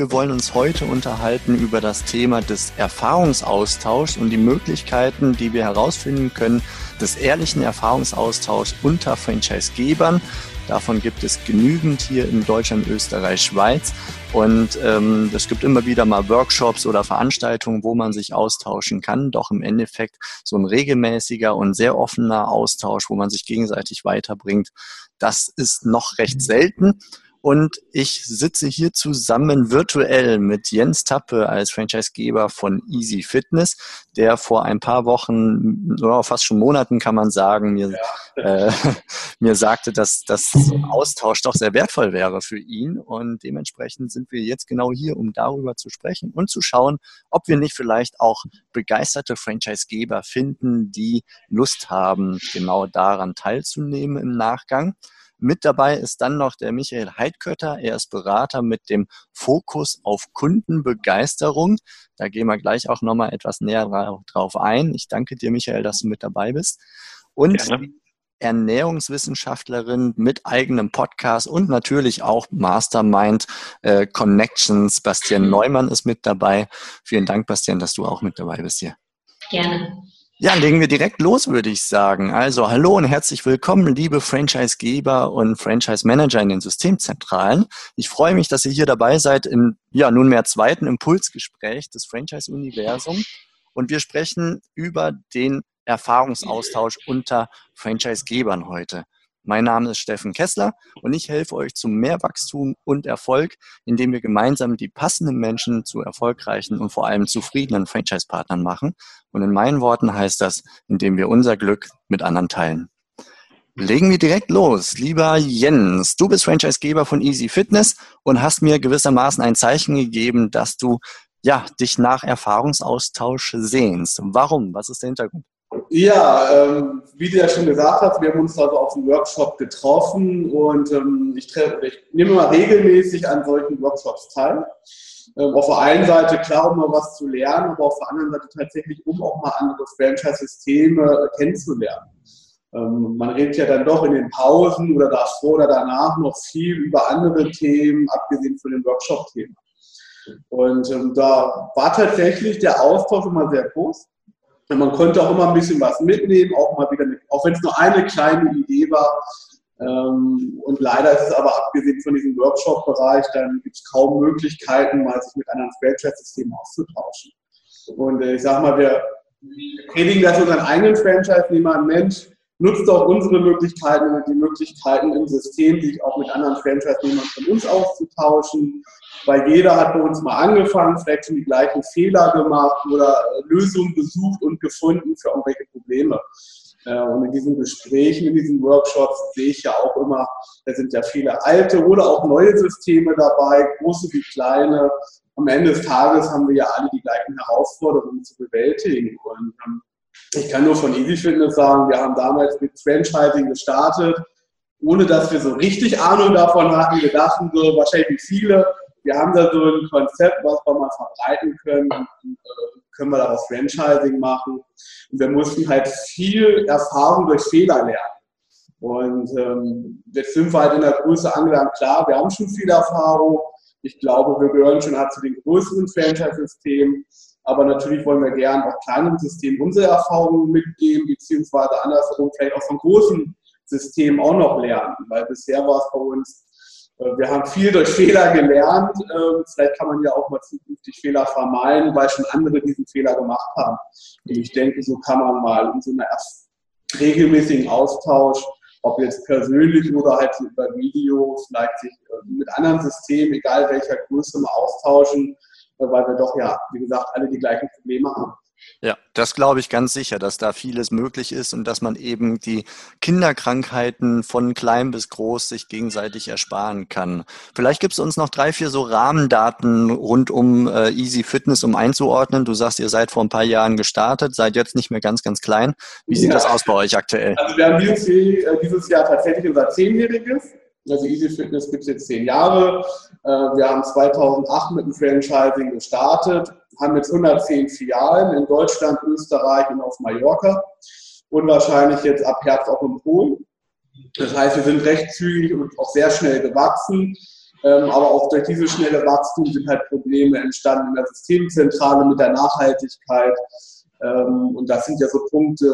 Wir wollen uns heute unterhalten über das Thema des Erfahrungsaustauschs und die Möglichkeiten, die wir herausfinden können, des ehrlichen Erfahrungsaustauschs unter Franchisegebern. Davon gibt es genügend hier in Deutschland, Österreich, Schweiz. Und ähm, es gibt immer wieder mal Workshops oder Veranstaltungen, wo man sich austauschen kann. Doch im Endeffekt so ein regelmäßiger und sehr offener Austausch, wo man sich gegenseitig weiterbringt, das ist noch recht selten. Und ich sitze hier zusammen virtuell mit Jens Tappe als Franchisegeber von Easy Fitness, der vor ein paar Wochen, oder fast schon Monaten kann man sagen, mir, ja. äh, mir sagte, dass das Austausch doch sehr wertvoll wäre für ihn. Und dementsprechend sind wir jetzt genau hier, um darüber zu sprechen und zu schauen, ob wir nicht vielleicht auch begeisterte Franchisegeber finden, die Lust haben, genau daran teilzunehmen im Nachgang. Mit dabei ist dann noch der Michael Heidkötter. Er ist Berater mit dem Fokus auf Kundenbegeisterung. Da gehen wir gleich auch nochmal etwas näher drauf ein. Ich danke dir, Michael, dass du mit dabei bist. Und Gerne. Ernährungswissenschaftlerin mit eigenem Podcast und natürlich auch Mastermind äh, Connections. Bastian Neumann ist mit dabei. Vielen Dank, Bastian, dass du auch mit dabei bist hier. Gerne. Ja, legen wir direkt los, würde ich sagen. Also, hallo und herzlich willkommen, liebe Franchisegeber und Franchise-Manager in den Systemzentralen. Ich freue mich, dass ihr hier dabei seid im, ja, nunmehr zweiten Impulsgespräch des Franchise-Universums. Und wir sprechen über den Erfahrungsaustausch unter Franchisegebern heute. Mein Name ist Steffen Kessler und ich helfe euch zu mehr Wachstum und Erfolg, indem wir gemeinsam die passenden Menschen zu erfolgreichen und vor allem zufriedenen Franchise-Partnern machen. Und in meinen Worten heißt das, indem wir unser Glück mit anderen teilen. Legen wir direkt los. Lieber Jens, du bist Franchisegeber von Easy Fitness und hast mir gewissermaßen ein Zeichen gegeben, dass du ja, dich nach Erfahrungsaustausch sehnst. Warum? Was ist der Hintergrund? Ja, ähm, wie du ja schon gesagt hast, wir haben uns also auf dem Workshop getroffen und ähm, ich, ich, nehme mal regelmäßig an solchen Workshops teil. Ähm, auf der einen Seite klar, um mal was zu lernen, aber auf der anderen Seite tatsächlich, um auch mal andere Franchise-Systeme kennenzulernen. Ähm, man redet ja dann doch in den Pausen oder davor oder danach noch viel über andere Themen, abgesehen von den Workshop-Themen. Und ähm, da war tatsächlich der Austausch immer sehr groß. Man konnte auch immer ein bisschen was mitnehmen, auch mal wieder, eine, auch wenn es nur eine kleine Idee war. Ähm, und leider ist es aber abgesehen von diesem Workshop-Bereich, dann gibt es kaum Möglichkeiten, mal sich mit anderen Franchise-Systemen auszutauschen. Und äh, ich sage mal, wir predigen das unseren eigenen Franchise-Nehmern, Mensch, nutzt doch unsere Möglichkeiten und die Möglichkeiten im System, sich auch mit anderen Franchise-Nehmern von uns auszutauschen weil jeder hat bei uns mal angefangen, vielleicht schon die gleichen Fehler gemacht oder Lösungen gesucht und gefunden für irgendwelche Probleme. Äh, und in diesen Gesprächen, in diesen Workshops sehe ich ja auch immer, da sind ja viele alte oder auch neue Systeme dabei, große wie kleine. Am Ende des Tages haben wir ja alle die gleichen Herausforderungen zu bewältigen. Und ähm, ich kann nur von Easy Fitness sagen, wir haben damals mit Franchising gestartet, ohne dass wir so richtig Ahnung davon hatten. Wir dachten so, wahrscheinlich wie viele, wir haben da so ein Konzept, was wir mal verbreiten können. Äh, können wir daraus Franchising machen. Und wir mussten halt viel Erfahrung durch Fehler lernen. Und ähm, jetzt sind wir halt in der Größe angelangt. Klar, wir haben schon viel Erfahrung. Ich glaube, wir gehören schon halt zu den größeren Franchise-Systemen. Aber natürlich wollen wir gerne auch kleineren Systemen unsere Erfahrungen mitgeben, beziehungsweise andersherum vielleicht auch von großen Systemen auch noch lernen. Weil bisher war es bei uns wir haben viel durch Fehler gelernt. Ähm, vielleicht kann man ja auch mal zukünftig Fehler vermeiden, weil schon andere diesen Fehler gemacht haben. Und ich denke, so kann man mal in so einer regelmäßigen Austausch, ob jetzt persönlich oder halt über Video, vielleicht sich äh, mit anderen Systemen, egal welcher Größe, mal austauschen, äh, weil wir doch ja, wie gesagt, alle die gleichen Probleme haben. Ja, das glaube ich ganz sicher, dass da vieles möglich ist und dass man eben die Kinderkrankheiten von klein bis groß sich gegenseitig ersparen kann. Vielleicht gibst du uns noch drei, vier so Rahmendaten rund um äh, Easy Fitness, um einzuordnen. Du sagst, ihr seid vor ein paar Jahren gestartet, seid jetzt nicht mehr ganz, ganz klein. Wie sieht ja. das aus bei euch aktuell? Also wir haben dieses, äh, dieses Jahr tatsächlich unser Zehnjähriges. Also Easy Fitness gibt es jetzt zehn Jahre. Äh, wir haben 2008 mit dem Franchising gestartet haben jetzt 110 Filialen in Deutschland, Österreich und auf Mallorca und wahrscheinlich jetzt ab Herbst auch in Polen. Das heißt, wir sind recht zügig und auch sehr schnell gewachsen. Ähm, aber auch durch dieses schnelle Wachstum sind halt Probleme entstanden in der Systemzentrale mit der Nachhaltigkeit. Ähm, und das sind ja so Punkte,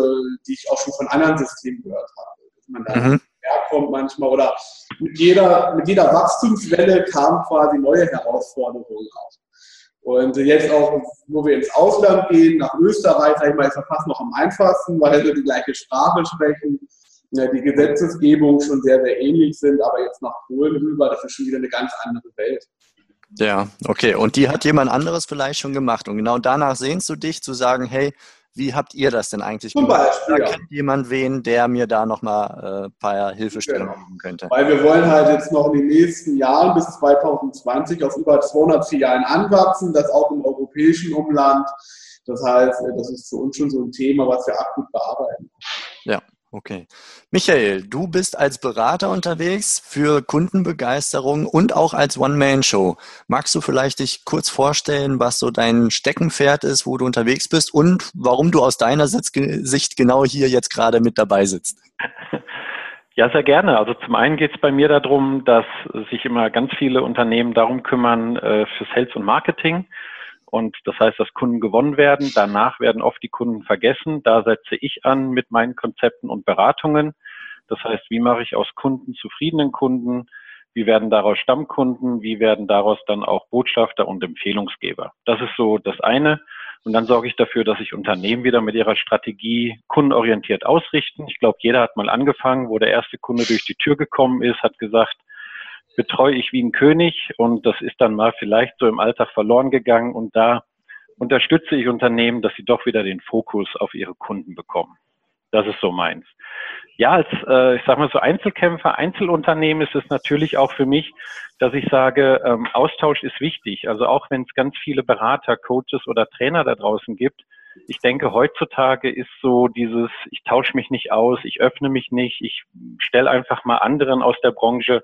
die ich auch schon von anderen Systemen gehört habe. Dass man da mhm. herkommt manchmal oder mit jeder, mit jeder Wachstumswelle kamen quasi neue Herausforderungen auf. Und jetzt auch, wo wir ins Ausland gehen, nach Österreich, sag ich mal, ist das fast noch am einfachsten, weil wir die gleiche Sprache sprechen, die Gesetzesgebung schon sehr, sehr ähnlich sind, aber jetzt nach Polen rüber, das ist schon wieder eine ganz andere Welt. Ja, okay. Und die hat jemand anderes vielleicht schon gemacht. Und genau danach sehnst du dich zu sagen, hey, wie habt ihr das denn eigentlich Zum gemacht? Beispiel, da ja. kennt jemand wen, der mir da nochmal ein äh, paar Hilfestellungen genau. geben könnte. Weil wir wollen halt jetzt noch in den nächsten Jahren bis 2020 auf über 200 Filialen anwachsen, das auch im europäischen Umland. Das heißt, das ist für uns schon so ein Thema, was wir akut bearbeiten. Ja, Okay. Michael, du bist als Berater unterwegs für Kundenbegeisterung und auch als One-Man-Show. Magst du vielleicht dich kurz vorstellen, was so dein Steckenpferd ist, wo du unterwegs bist und warum du aus deiner Sicht genau hier jetzt gerade mit dabei sitzt? Ja, sehr gerne. Also zum einen geht es bei mir darum, dass sich immer ganz viele Unternehmen darum kümmern äh, für Sales und Marketing und das heißt, dass Kunden gewonnen werden. Danach werden oft die Kunden vergessen. Da setze ich an mit meinen Konzepten und Beratungen. Das heißt, wie mache ich aus Kunden zufriedenen Kunden? Wie werden daraus Stammkunden? Wie werden daraus dann auch Botschafter und Empfehlungsgeber? Das ist so das eine. Und dann sorge ich dafür, dass sich Unternehmen wieder mit ihrer Strategie kundenorientiert ausrichten. Ich glaube, jeder hat mal angefangen, wo der erste Kunde durch die Tür gekommen ist, hat gesagt, betreue ich wie ein König und das ist dann mal vielleicht so im Alltag verloren gegangen und da unterstütze ich Unternehmen, dass sie doch wieder den Fokus auf ihre Kunden bekommen. Das ist so meins. Ja, als äh, ich sage mal so Einzelkämpfer, Einzelunternehmen ist es natürlich auch für mich, dass ich sage, ähm, Austausch ist wichtig. Also auch wenn es ganz viele Berater, Coaches oder Trainer da draußen gibt, ich denke, heutzutage ist so dieses, ich tausche mich nicht aus, ich öffne mich nicht, ich stelle einfach mal anderen aus der Branche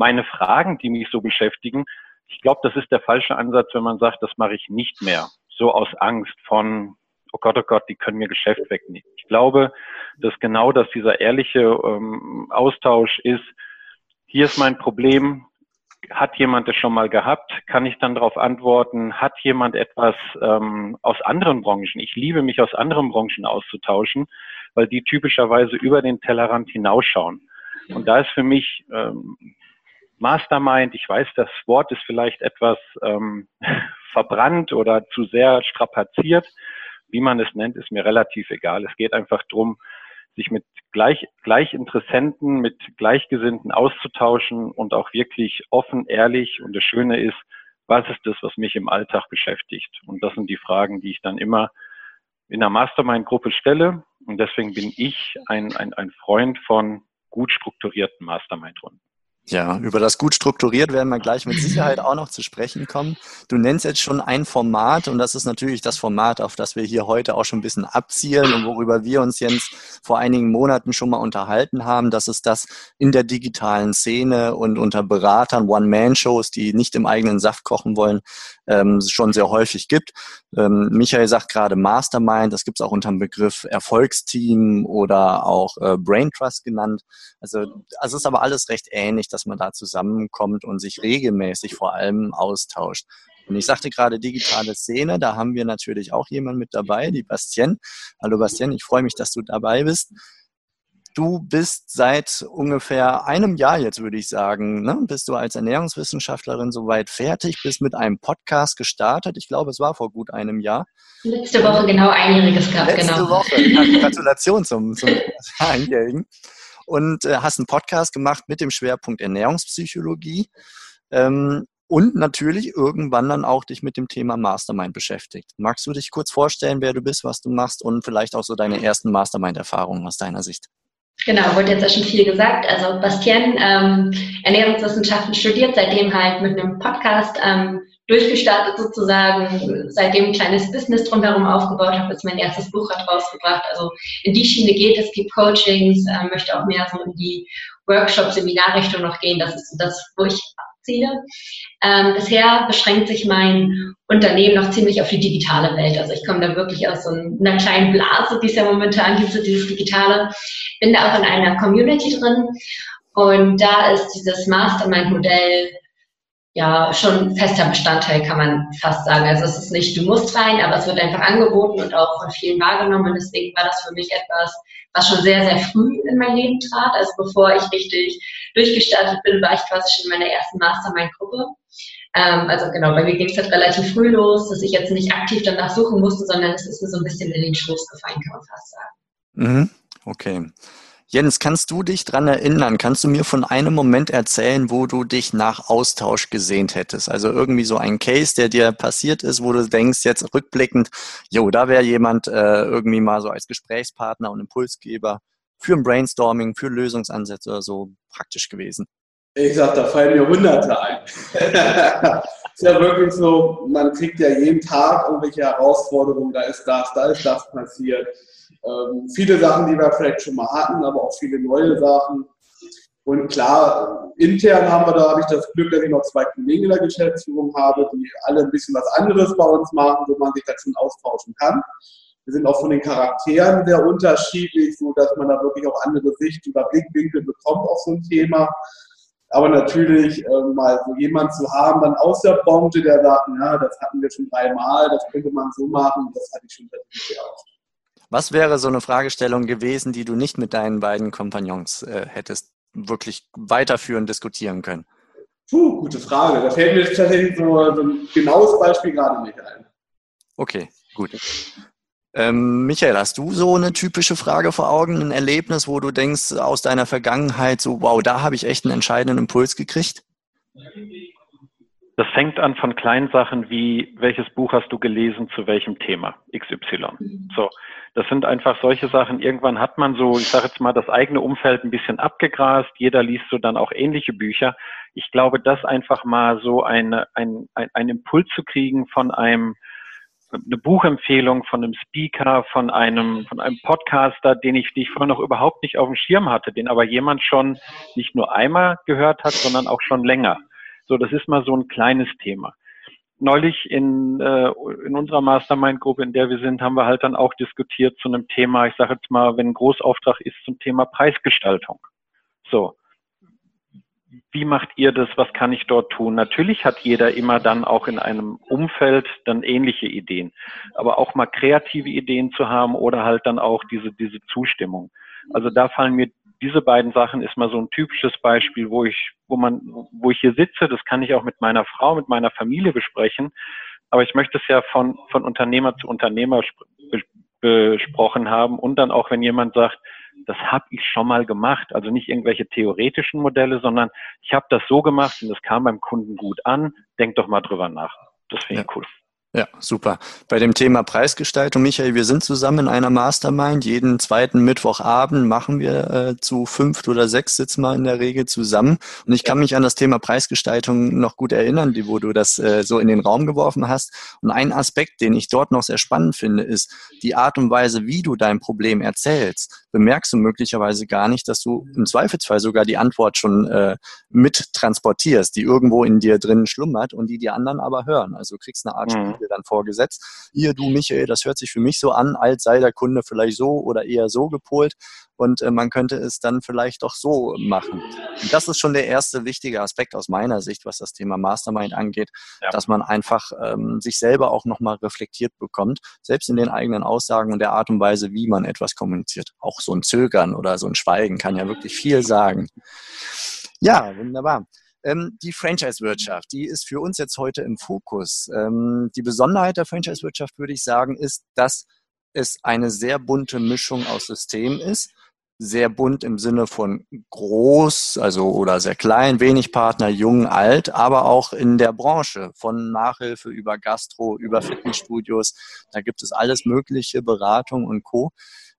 meine Fragen, die mich so beschäftigen. Ich glaube, das ist der falsche Ansatz, wenn man sagt, das mache ich nicht mehr. So aus Angst von, oh Gott, oh Gott, die können mir Geschäft wegnehmen. Ich glaube, dass genau das dieser ehrliche ähm, Austausch ist. Hier ist mein Problem. Hat jemand es schon mal gehabt? Kann ich dann darauf antworten? Hat jemand etwas ähm, aus anderen Branchen? Ich liebe mich aus anderen Branchen auszutauschen, weil die typischerweise über den Tellerrand hinausschauen. Und da ist für mich ähm, Mastermind, ich weiß, das Wort ist vielleicht etwas ähm, verbrannt oder zu sehr strapaziert. Wie man es nennt, ist mir relativ egal. Es geht einfach darum, sich mit Gleich, Gleichinteressenten, mit Gleichgesinnten auszutauschen und auch wirklich offen, ehrlich. Und das Schöne ist, was ist das, was mich im Alltag beschäftigt? Und das sind die Fragen, die ich dann immer in der Mastermind-Gruppe stelle. Und deswegen bin ich ein, ein, ein Freund von gut strukturierten Mastermind-Runden. Ja, über das gut strukturiert werden wir gleich mit Sicherheit auch noch zu sprechen kommen. Du nennst jetzt schon ein Format und das ist natürlich das Format, auf das wir hier heute auch schon ein bisschen abzielen und worüber wir uns jetzt vor einigen Monaten schon mal unterhalten haben. Das ist das in der digitalen Szene und unter Beratern, One-Man-Shows, die nicht im eigenen Saft kochen wollen, ähm, schon sehr häufig gibt. Ähm, Michael sagt gerade Mastermind, das gibt es auch unter dem Begriff Erfolgsteam oder auch äh, Brain Trust genannt. Also, also ist aber alles recht ähnlich, dass man da zusammenkommt und sich regelmäßig vor allem austauscht. Und ich sagte gerade digitale Szene, da haben wir natürlich auch jemanden mit dabei, die Bastien. Hallo Bastien, ich freue mich, dass du dabei bist. Du bist seit ungefähr einem Jahr jetzt, würde ich sagen, ne, bist du als Ernährungswissenschaftlerin soweit fertig, bist mit einem Podcast gestartet. Ich glaube, es war vor gut einem Jahr. Letzte Woche genau einjähriges gehabt, Letzte genau. Woche. Gratulation zum, zum Einjährigen. Und äh, hast einen Podcast gemacht mit dem Schwerpunkt Ernährungspsychologie. Ähm, und natürlich irgendwann dann auch dich mit dem Thema Mastermind beschäftigt. Magst du dich kurz vorstellen, wer du bist, was du machst und vielleicht auch so deine ersten Mastermind-Erfahrungen aus deiner Sicht? Genau, wurde jetzt ja schon viel gesagt. Also Bastien ähm, Ernährungswissenschaften studiert, seitdem halt mit einem Podcast ähm, durchgestartet sozusagen, seitdem ein kleines Business drumherum aufgebaut habe, ist mein erstes Buch hat rausgebracht. Also in die Schiene geht es, gibt Coachings, äh, möchte auch mehr so in die Workshop-Seminarrichtung noch gehen. Das ist das, wo ich abziele. Ähm, bisher beschränkt sich mein Unternehmen noch ziemlich auf die digitale Welt. Also ich komme da wirklich aus so einer kleinen Blase, die es ja momentan gibt, so dieses Digitale. Bin da auch in einer Community drin und da ist dieses Mastermind-Modell ja schon fester Bestandteil, kann man fast sagen. Also es ist nicht, du musst rein, aber es wird einfach angeboten und auch von vielen wahrgenommen. Und deswegen war das für mich etwas, was schon sehr, sehr früh in mein Leben trat. Also bevor ich richtig durchgestartet bin, war ich quasi schon in meiner ersten Mastermind-Gruppe. Ähm, also genau, bei mir ging es halt relativ früh los, dass ich jetzt nicht aktiv danach suchen musste, sondern es ist mir so ein bisschen in den Schoß gefallen, kann man fast sagen. Mhm. Okay. Jens, kannst du dich dran erinnern? Kannst du mir von einem Moment erzählen, wo du dich nach Austausch gesehnt hättest? Also irgendwie so ein Case, der dir passiert ist, wo du denkst, jetzt rückblickend, jo, da wäre jemand äh, irgendwie mal so als Gesprächspartner und Impulsgeber für ein Brainstorming, für Lösungsansätze oder so praktisch gewesen. Ich sag, da fallen mir Hunderte ein. ist ja wirklich so, man kriegt ja jeden Tag irgendwelche Herausforderungen, da ist das, da ist das passiert ähm, viele Sachen, die wir vielleicht schon mal hatten, aber auch viele neue Sachen. Und klar, intern haben wir da, habe ich das Glück, dass ich noch zwei Kollegen in der Geschäftsführung habe, die alle ein bisschen was anderes bei uns machen, wo man sich da schon austauschen kann. Wir sind auch von den Charakteren sehr unterschiedlich, so dass man da wirklich auch andere Sicht oder Blickwinkel bekommt auf so ein Thema. Aber natürlich äh, mal so jemand zu haben, dann aus der Branche, der sagt, ja, das hatten wir schon dreimal, das könnte man so machen, das hatte ich schon tatsächlich sehr oft. Was wäre so eine Fragestellung gewesen, die du nicht mit deinen beiden Kompagnons äh, hättest wirklich weiterführend diskutieren können? Puh, gute Frage. Da fällt mir tatsächlich so, so ein genaues Beispiel gerade nicht ein. Okay, gut. Ähm, Michael, hast du so eine typische Frage vor Augen, ein Erlebnis, wo du denkst aus deiner Vergangenheit, so wow, da habe ich echt einen entscheidenden Impuls gekriegt? Das fängt an von kleinen Sachen wie, welches Buch hast du gelesen zu welchem Thema XY. So, das sind einfach solche Sachen. Irgendwann hat man so, ich sage jetzt mal, das eigene Umfeld ein bisschen abgegrast. Jeder liest so dann auch ähnliche Bücher. Ich glaube, das einfach mal so eine, ein, ein, ein Impuls zu kriegen von einem, eine Buchempfehlung von einem Speaker, von einem, von einem Podcaster, den ich, den ich vorher noch überhaupt nicht auf dem Schirm hatte, den aber jemand schon nicht nur einmal gehört hat, sondern auch schon länger. So, das ist mal so ein kleines Thema neulich in, äh, in unserer Mastermind-Gruppe, in der wir sind, haben wir halt dann auch diskutiert zu einem Thema, ich sage jetzt mal, wenn ein Großauftrag ist zum Thema Preisgestaltung. So. Wie macht ihr das? Was kann ich dort tun? Natürlich hat jeder immer dann auch in einem Umfeld dann ähnliche Ideen. Aber auch mal kreative Ideen zu haben oder halt dann auch diese, diese Zustimmung. Also da fallen mir diese beiden Sachen ist mal so ein typisches Beispiel, wo ich, wo man, wo ich hier sitze, das kann ich auch mit meiner Frau, mit meiner Familie besprechen. Aber ich möchte es ja von, von Unternehmer zu Unternehmer besprochen haben und dann auch, wenn jemand sagt, das habe ich schon mal gemacht, also nicht irgendwelche theoretischen Modelle, sondern ich habe das so gemacht und das kam beim Kunden gut an, denk doch mal drüber nach. Das finde ich ja. cool. Ja, super. Bei dem Thema Preisgestaltung, Michael, wir sind zusammen in einer Mastermind. Jeden zweiten Mittwochabend machen wir äh, zu fünf oder sechs sitzen wir in der Regel zusammen. Und ich kann mich an das Thema Preisgestaltung noch gut erinnern, wo du das äh, so in den Raum geworfen hast. Und ein Aspekt, den ich dort noch sehr spannend finde, ist die Art und Weise, wie du dein Problem erzählst. Bemerkst du möglicherweise gar nicht, dass du im Zweifelsfall sogar die Antwort schon äh, mit transportierst, die irgendwo in dir drin schlummert und die die anderen aber hören. Also du kriegst eine Art mhm dir dann vorgesetzt. Hier, du Michael, das hört sich für mich so an, als sei der Kunde vielleicht so oder eher so gepolt und äh, man könnte es dann vielleicht doch so machen. Und das ist schon der erste wichtige Aspekt aus meiner Sicht, was das Thema Mastermind angeht, ja. dass man einfach ähm, sich selber auch nochmal reflektiert bekommt, selbst in den eigenen Aussagen und der Art und Weise, wie man etwas kommuniziert. Auch so ein Zögern oder so ein Schweigen kann ja wirklich viel sagen. Ja, wunderbar. Ähm, die Franchise-Wirtschaft, die ist für uns jetzt heute im Fokus. Ähm, die Besonderheit der Franchise-Wirtschaft, würde ich sagen, ist, dass es eine sehr bunte Mischung aus Systemen ist. Sehr bunt im Sinne von groß, also oder sehr klein, wenig Partner, jung, alt, aber auch in der Branche von Nachhilfe über Gastro, über Fitnessstudios. Da gibt es alles mögliche, Beratung und Co.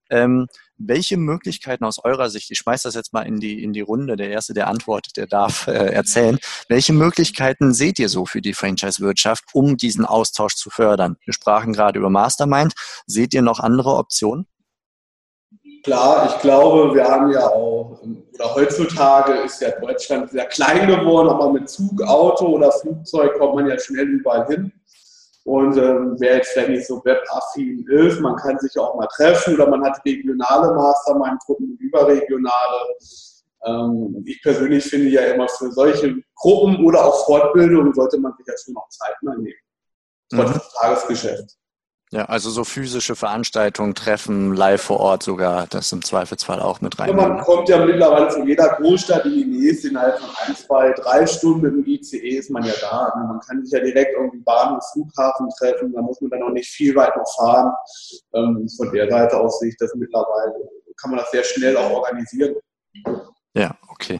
Ähm, welche Möglichkeiten aus eurer Sicht, ich schmeiße das jetzt mal in die, in die Runde, der Erste, der antwortet, der darf äh, erzählen, welche Möglichkeiten seht ihr so für die Franchise-Wirtschaft, um diesen Austausch zu fördern? Wir sprachen gerade über Mastermind. Seht ihr noch andere Optionen? Klar, ich glaube, wir haben ja auch, oder heutzutage ist ja Deutschland sehr klein geworden, aber mit Zug, Auto oder Flugzeug kommt man ja schnell überall hin. Und ähm, wer jetzt vielleicht nicht so webaffin ist, man kann sich auch mal treffen oder man hat regionale Mastermind-Gruppen, überregionale. Ähm, ich persönlich finde ja immer für solche Gruppen oder auch Fortbildungen sollte man sich ja schon noch Zeit mal nehmen. Trotz mhm. des Tagesgeschäfts. Ja, also so physische Veranstaltungen, Treffen, live vor Ort sogar, das im Zweifelsfall auch mit rein. Ja, man kommt ja mittlerweile von jeder Großstadt in die nächste innerhalb von ein, zwei, drei Stunden mit dem ICE ist man ja da. Man kann sich ja direkt irgendwie Bahnhof, Flughafen treffen, da muss man dann auch nicht viel weit noch fahren. Ähm, von der Seite aus sehe ich das mittlerweile, kann man das sehr schnell auch organisieren. Ja, okay.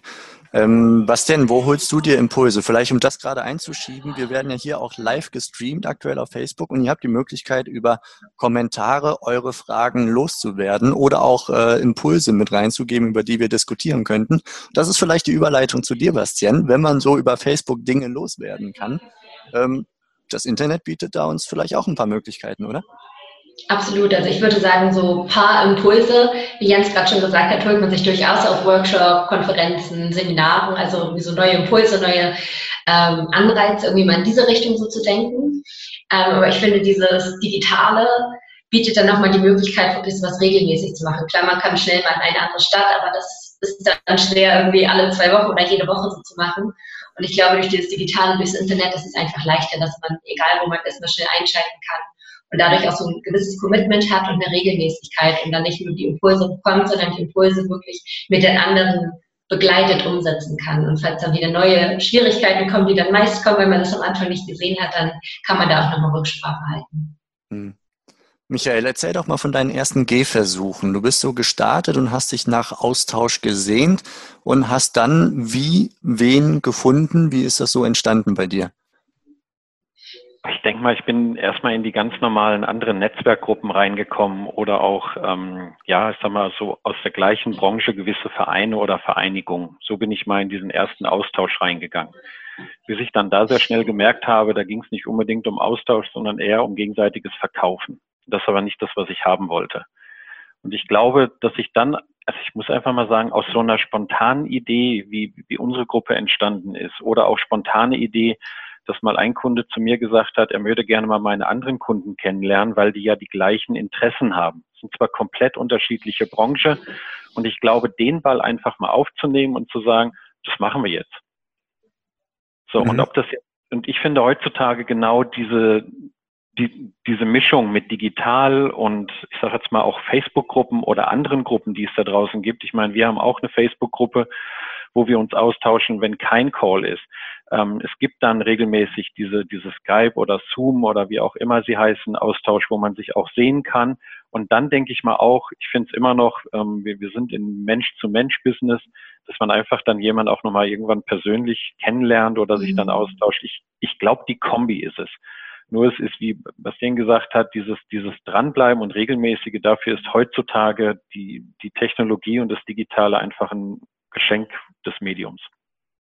Ähm, Bastian, wo holst du dir Impulse? Vielleicht um das gerade einzuschieben, wir werden ja hier auch live gestreamt aktuell auf Facebook und ihr habt die Möglichkeit, über Kommentare eure Fragen loszuwerden oder auch äh, Impulse mit reinzugeben, über die wir diskutieren könnten. Das ist vielleicht die Überleitung zu dir, Bastian, wenn man so über Facebook Dinge loswerden kann. Ähm, das Internet bietet da uns vielleicht auch ein paar Möglichkeiten, oder? Absolut. Also ich würde sagen, so ein paar Impulse, wie Jens gerade schon gesagt hat, holt man sich durchaus auf Workshop, Konferenzen, Seminaren, also so neue Impulse, neue ähm, Anreize, irgendwie mal in diese Richtung so zu denken. Ähm, aber ich finde, dieses Digitale bietet dann nochmal die Möglichkeit, wirklich sowas regelmäßig zu machen. Klar, man kann schnell mal in eine andere Stadt, aber das ist dann schwer, irgendwie alle zwei Wochen oder jede Woche so zu machen. Und ich glaube, durch dieses Digitale, durchs Internet, ist es einfach leichter, dass man, egal wo man ist, mal schnell einschalten kann und dadurch auch so ein gewisses Commitment hat und eine Regelmäßigkeit und dann nicht nur die Impulse bekommt, sondern die Impulse wirklich mit den anderen begleitet umsetzen kann. Und falls dann wieder neue Schwierigkeiten kommen, die dann meist kommen, wenn man das am Anfang nicht gesehen hat, dann kann man da auch nochmal Rücksprache halten. Hm. Michael, erzähl doch mal von deinen ersten Gehversuchen. Du bist so gestartet und hast dich nach Austausch gesehnt und hast dann wie wen gefunden? Wie ist das so entstanden bei dir? Ich denke mal, ich bin erstmal in die ganz normalen anderen Netzwerkgruppen reingekommen oder auch, ähm, ja, ich sag mal, so aus der gleichen Branche gewisse Vereine oder Vereinigungen. So bin ich mal in diesen ersten Austausch reingegangen. Bis ich dann da sehr schnell gemerkt habe, da ging es nicht unbedingt um Austausch, sondern eher um gegenseitiges Verkaufen. Das war aber nicht das, was ich haben wollte. Und ich glaube, dass ich dann, also ich muss einfach mal sagen, aus so einer spontanen Idee, wie, wie unsere Gruppe entstanden ist, oder auch spontane Idee, dass mal ein Kunde zu mir gesagt hat, er würde gerne mal meine anderen Kunden kennenlernen, weil die ja die gleichen Interessen haben. Das sind zwar komplett unterschiedliche Branche und ich glaube, den Ball einfach mal aufzunehmen und zu sagen, das machen wir jetzt. So, mhm. und ob das jetzt, und ich finde heutzutage genau diese, die, diese Mischung mit digital und ich sage jetzt mal auch Facebook-Gruppen oder anderen Gruppen, die es da draußen gibt. Ich meine, wir haben auch eine Facebook-Gruppe, wo wir uns austauschen, wenn kein Call ist. Ähm, es gibt dann regelmäßig diese, diese Skype oder Zoom oder wie auch immer sie heißen, Austausch, wo man sich auch sehen kann. Und dann denke ich mal auch, ich finde es immer noch, ähm, wir, wir sind in Mensch-zu-Mensch-Business, dass man einfach dann jemand auch nochmal irgendwann persönlich kennenlernt oder sich dann mhm. austauscht. Ich, ich glaube, die Kombi ist es. Nur es ist, wie Bastian gesagt hat, dieses, dieses Dranbleiben und Regelmäßige, dafür ist heutzutage die, die Technologie und das Digitale einfach ein Geschenk des Mediums.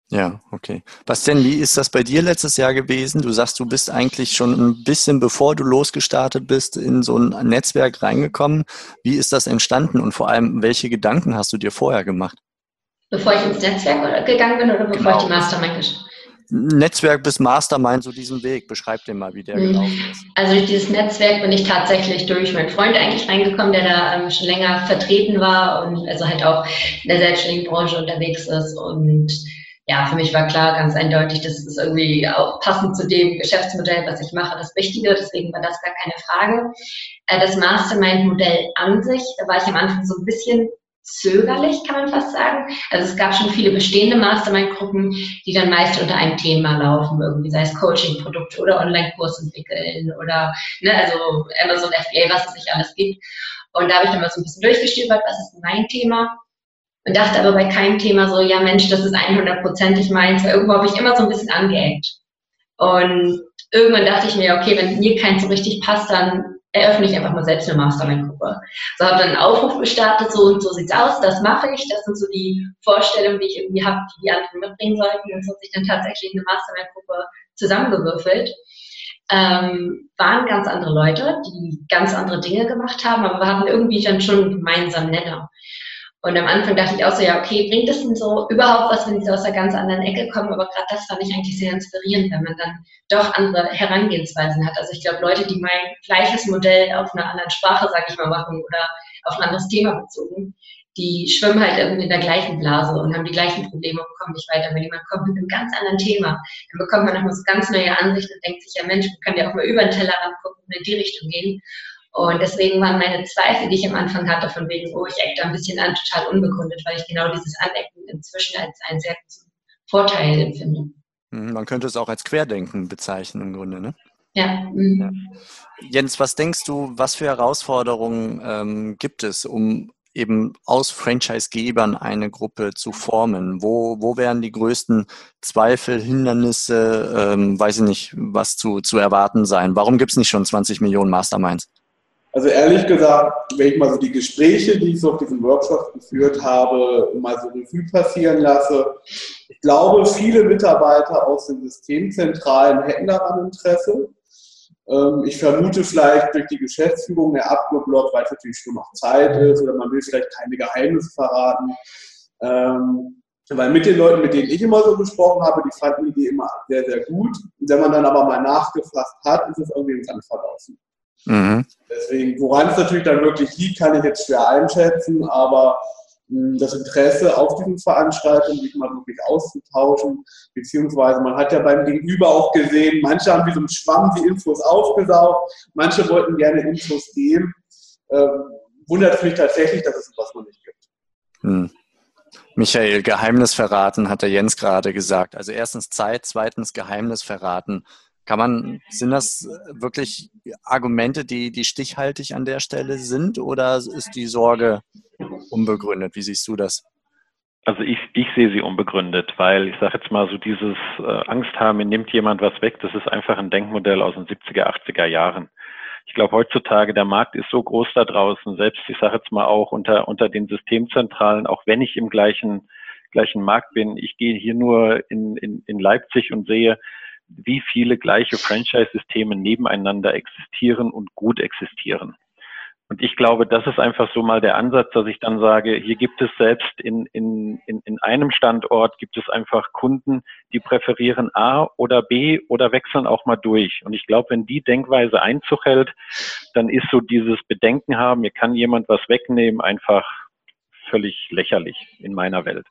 Ja, okay. Bastian, wie ist das bei dir letztes Jahr gewesen? Du sagst, du bist eigentlich schon ein bisschen bevor du losgestartet bist in so ein Netzwerk reingekommen. Wie ist das entstanden und vor allem, welche Gedanken hast du dir vorher gemacht? Bevor ich ins Netzwerk gegangen bin oder bevor genau. ich die Mastermind gesch Netzwerk bis Mastermind, so diesen Weg. Beschreib den mal, wie der mhm. gelaufen ist. Also durch dieses Netzwerk bin ich tatsächlich durch meinen Freund eigentlich reingekommen, der da ähm, schon länger vertreten war und also halt auch in der selbstständigen Branche unterwegs ist. Und ja, für mich war klar, ganz eindeutig, das ist irgendwie auch passend zu dem Geschäftsmodell, was ich mache, das Wichtige. Deswegen war das gar keine Frage. Äh, das Mastermind-Modell an sich, da war ich am Anfang so ein bisschen zögerlich, kann man fast sagen. Also es gab schon viele bestehende Mastermind-Gruppen, die dann meist unter einem Thema laufen, irgendwie sei es Coaching-Produkte oder Online-Kurs entwickeln oder ne, also Amazon FBA, was es nicht alles gibt. Und da habe ich dann mal so ein bisschen durchgestöbert, was ist mein Thema? Und dachte aber bei keinem Thema so, ja Mensch, das ist 100%ig meins, weil irgendwo habe ich immer so ein bisschen angeeckt. Und irgendwann dachte ich mir, okay, wenn mir keins so richtig passt, dann eröffne ich einfach mal selbst eine Mastermind-Gruppe. So habe dann einen Aufruf gestartet, so und so sieht's aus, das mache ich, das sind so die Vorstellungen, die ich irgendwie habe, die die anderen mitbringen sollten. Und so hat sich dann tatsächlich eine Mastermind-Gruppe zusammengewürfelt. Ähm, waren ganz andere Leute, die ganz andere Dinge gemacht haben, aber wir hatten irgendwie dann schon einen gemeinsamen Nenner. Und am Anfang dachte ich auch so, ja, okay, bringt es denn so überhaupt was, wenn sie aus einer ganz anderen Ecke kommen? Aber gerade das fand ich eigentlich sehr inspirierend, wenn man dann doch andere Herangehensweisen hat. Also ich glaube, Leute, die mein gleiches Modell auf einer anderen Sprache, sage ich mal, machen oder auf ein anderes Thema bezogen, die schwimmen halt irgendwie in der gleichen Blase und haben die gleichen Probleme und kommen nicht weiter. Wenn jemand kommt mit einem ganz anderen Thema, dann bekommt man nochmal so ganz neue Ansichten und denkt sich, ja Mensch, man kann ja auch mal über den Tellerrand gucken und in die Richtung gehen. Und deswegen waren meine Zweifel, die ich am Anfang hatte, von wegen, oh, ich ecke da ein bisschen an, total unbegründet, weil ich genau dieses Anecken inzwischen als einen sehr großen Vorteil empfinde. Mhm, man könnte es auch als Querdenken bezeichnen im Grunde, ne? Ja. Mhm. ja. Jens, was denkst du, was für Herausforderungen ähm, gibt es, um eben aus Franchise-Gebern eine Gruppe zu formen? Wo, wo wären die größten Zweifel, Hindernisse, ähm, weiß ich nicht, was zu, zu erwarten sein? Warum gibt es nicht schon 20 Millionen Masterminds? Also ehrlich gesagt, wenn ich mal so die Gespräche, die ich so auf diesem Workshop geführt habe, mal so Revue passieren lasse, ich glaube, viele Mitarbeiter aus den Systemzentralen hätten daran Interesse. Ähm, ich vermute vielleicht durch die Geschäftsführung der abgeblockt, weil es natürlich schon noch Zeit ist oder man will vielleicht keine Geheimnisse verraten. Ähm, weil mit den Leuten, mit denen ich immer so gesprochen habe, die fanden die immer sehr, sehr gut. Und wenn man dann aber mal nachgefragt hat, ist es irgendwie im Sand verlaufen. Mhm. Deswegen, woran es natürlich dann wirklich liegt, kann ich jetzt schwer einschätzen, aber hm, das Interesse auf diesen Veranstaltungen, sich mal wirklich auszutauschen, beziehungsweise man hat ja beim Gegenüber auch gesehen, manche haben wie so ein Schwamm die Infos aufgesaugt, manche wollten gerne Infos geben. Ähm, wundert mich tatsächlich, dass es sowas noch nicht gibt. Hm. Michael, Geheimnis verraten, hat der Jens gerade gesagt. Also erstens Zeit, zweitens Geheimnis verraten. Kann man, sind das wirklich Argumente, die, die stichhaltig an der Stelle sind oder ist die Sorge unbegründet? Wie siehst du das? Also ich, ich sehe sie unbegründet, weil ich sage jetzt mal so dieses äh, Angst haben, mir nimmt jemand was weg, das ist einfach ein Denkmodell aus den 70er, 80er Jahren. Ich glaube heutzutage, der Markt ist so groß da draußen, selbst ich sage jetzt mal auch unter, unter den Systemzentralen, auch wenn ich im gleichen, gleichen Markt bin, ich gehe hier nur in, in, in Leipzig und sehe, wie viele gleiche Franchise-Systeme nebeneinander existieren und gut existieren. Und ich glaube, das ist einfach so mal der Ansatz, dass ich dann sage, hier gibt es selbst in, in, in, in einem Standort gibt es einfach Kunden, die präferieren A oder B oder wechseln auch mal durch. Und ich glaube, wenn die Denkweise Einzug hält, dann ist so dieses Bedenken haben, mir kann jemand was wegnehmen, einfach völlig lächerlich in meiner Welt.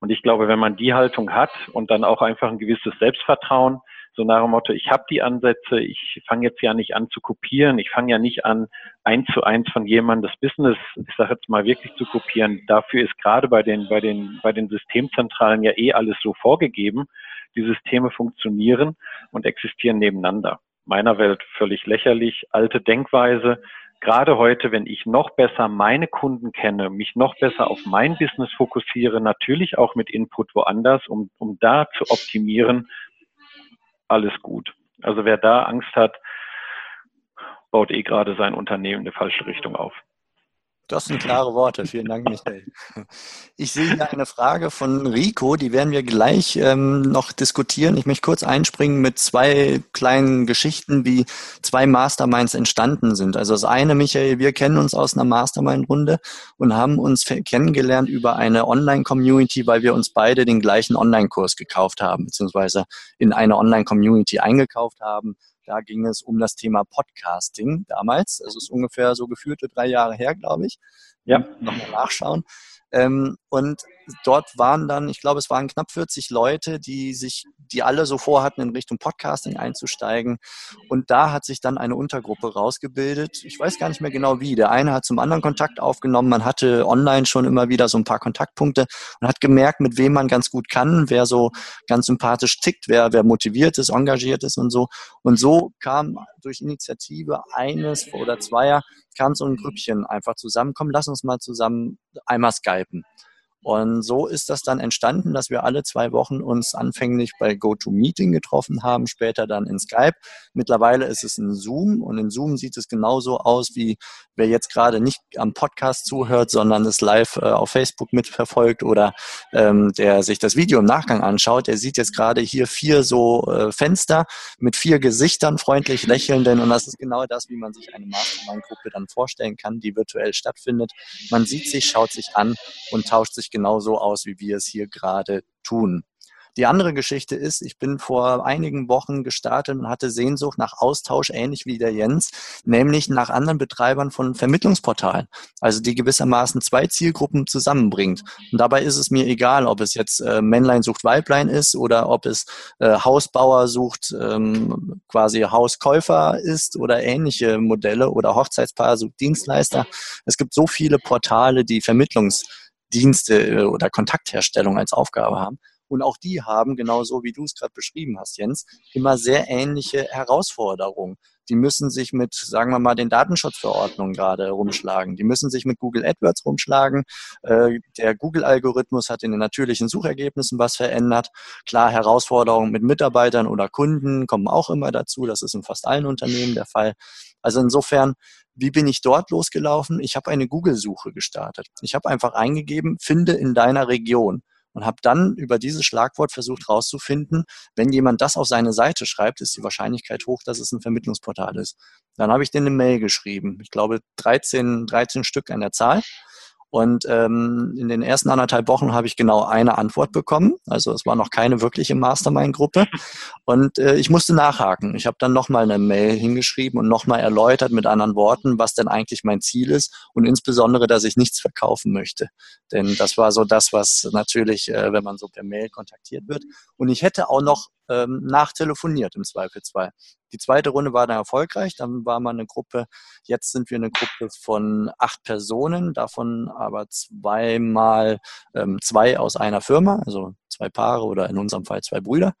Und ich glaube, wenn man die Haltung hat und dann auch einfach ein gewisses Selbstvertrauen, so nach dem Motto, ich habe die Ansätze, ich fange jetzt ja nicht an zu kopieren, ich fange ja nicht an, eins zu eins von jemandem das Business, ich sage jetzt mal wirklich zu kopieren. Dafür ist gerade bei den, bei den, bei den Systemzentralen ja eh alles so vorgegeben. Die Systeme funktionieren und existieren nebeneinander. Meiner Welt völlig lächerlich, alte Denkweise. Gerade heute, wenn ich noch besser meine Kunden kenne, mich noch besser auf mein Business fokussiere, natürlich auch mit Input woanders, um, um da zu optimieren, alles gut. Also wer da Angst hat, baut eh gerade sein Unternehmen in die falsche Richtung auf. Das sind klare Worte. Vielen Dank, Michael. Ich sehe hier eine Frage von Rico, die werden wir gleich ähm, noch diskutieren. Ich möchte kurz einspringen mit zwei kleinen Geschichten, wie zwei Masterminds entstanden sind. Also das eine, Michael, wir kennen uns aus einer Mastermind-Runde und haben uns kennengelernt über eine Online-Community, weil wir uns beide den gleichen Online-Kurs gekauft haben, beziehungsweise in eine Online-Community eingekauft haben da ging es um das Thema Podcasting damals. Das ist ungefähr so geführte drei Jahre her, glaube ich. Ja. Nochmal nachschauen. Ähm, und dort waren dann, ich glaube, es waren knapp 40 Leute, die sich, die alle so vorhatten, in Richtung Podcasting einzusteigen. Und da hat sich dann eine Untergruppe rausgebildet. Ich weiß gar nicht mehr genau wie. Der eine hat zum anderen Kontakt aufgenommen. Man hatte online schon immer wieder so ein paar Kontaktpunkte und hat gemerkt, mit wem man ganz gut kann, wer so ganz sympathisch tickt, wer, wer motiviert ist, engagiert ist und so. Und so kam durch Initiative eines oder zweier kam so ein Grüppchen einfach zusammenkommen. Lass uns mal zusammen einmal skypen. Und so ist das dann entstanden, dass wir alle zwei Wochen uns anfänglich bei GoToMeeting getroffen haben, später dann in Skype. Mittlerweile ist es in Zoom und in Zoom sieht es genauso aus, wie wer jetzt gerade nicht am Podcast zuhört, sondern es live äh, auf Facebook mitverfolgt oder ähm, der sich das Video im Nachgang anschaut. Der sieht jetzt gerade hier vier so äh, Fenster mit vier Gesichtern, freundlich lächelnden und das ist genau das, wie man sich eine Mastermind-Gruppe dann vorstellen kann, die virtuell stattfindet. Man sieht sich, schaut sich an und tauscht sich genauso aus, wie wir es hier gerade tun. Die andere Geschichte ist, ich bin vor einigen Wochen gestartet und hatte Sehnsucht nach Austausch, ähnlich wie der Jens, nämlich nach anderen Betreibern von Vermittlungsportalen, also die gewissermaßen zwei Zielgruppen zusammenbringt. Und dabei ist es mir egal, ob es jetzt äh, Männlein sucht Weiblein ist oder ob es äh, Hausbauer sucht ähm, quasi Hauskäufer ist oder ähnliche Modelle oder Hochzeitspaar sucht Dienstleister. Es gibt so viele Portale, die Vermittlungsdienste äh, oder Kontaktherstellung als Aufgabe haben. Und auch die haben, genauso wie du es gerade beschrieben hast, Jens, immer sehr ähnliche Herausforderungen. Die müssen sich mit, sagen wir mal, den Datenschutzverordnungen gerade rumschlagen. Die müssen sich mit Google AdWords rumschlagen. Äh, der Google-Algorithmus hat in den natürlichen Suchergebnissen was verändert. Klar, Herausforderungen mit Mitarbeitern oder Kunden kommen auch immer dazu. Das ist in fast allen Unternehmen der Fall. Also insofern, wie bin ich dort losgelaufen? Ich habe eine Google-Suche gestartet. Ich habe einfach eingegeben, finde in deiner Region und habe dann über dieses Schlagwort versucht herauszufinden, wenn jemand das auf seine Seite schreibt, ist die Wahrscheinlichkeit hoch, dass es ein Vermittlungsportal ist. Dann habe ich denen eine Mail geschrieben. Ich glaube 13, 13 Stück an der Zahl und ähm, in den ersten anderthalb Wochen habe ich genau eine Antwort bekommen. Also es war noch keine wirkliche Mastermind-Gruppe. Und äh, ich musste nachhaken. Ich habe dann nochmal eine Mail hingeschrieben und nochmal erläutert mit anderen Worten, was denn eigentlich mein Ziel ist und insbesondere, dass ich nichts verkaufen möchte. Denn das war so das, was natürlich, äh, wenn man so per Mail kontaktiert wird. Und ich hätte auch noch ähm, nachtelefoniert im Zweifelsfall. Die zweite Runde war dann erfolgreich. Dann war man eine Gruppe, jetzt sind wir eine Gruppe von acht Personen, davon aber zweimal ähm, zwei aus einer Firma, also zwei Paare oder in unserem Fall zwei Brüder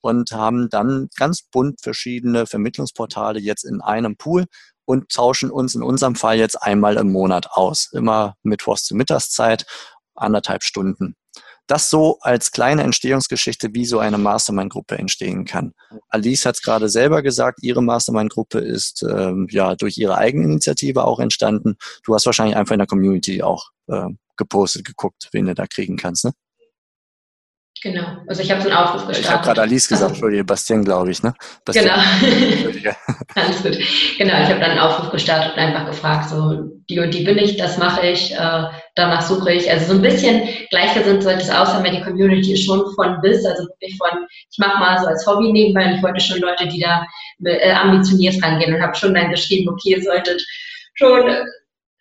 und haben dann ganz bunt verschiedene Vermittlungsportale jetzt in einem Pool und tauschen uns in unserem Fall jetzt einmal im Monat aus. Immer mittwochs zur Mittagszeit, anderthalb Stunden. Das so als kleine Entstehungsgeschichte, wie so eine Mastermind-Gruppe entstehen kann. Alice hat es gerade selber gesagt, ihre Mastermind-Gruppe ist ähm, ja durch ihre eigene Initiative auch entstanden. Du hast wahrscheinlich einfach in der Community auch äh, gepostet, geguckt, wen du da kriegen kannst, ne? Genau, also ich habe so einen Aufruf gestartet. Ich habe gerade Alice gesagt, Entschuldige, Bastien, glaube ich, ne? Bastien. Genau. Alles gut. Genau, ich habe dann einen Aufruf gestartet und einfach gefragt, so die und die bin ich, das mache ich, äh, danach suche ich. Also so ein bisschen gleichgesinnt sollte es aussehen, weil die Community ist schon von bis, also wirklich von, ich mache mal so als Hobby nebenbei und ich wollte schon Leute, die da äh, ambitioniert rangehen und habe schon dann geschrieben, okay, ihr solltet schon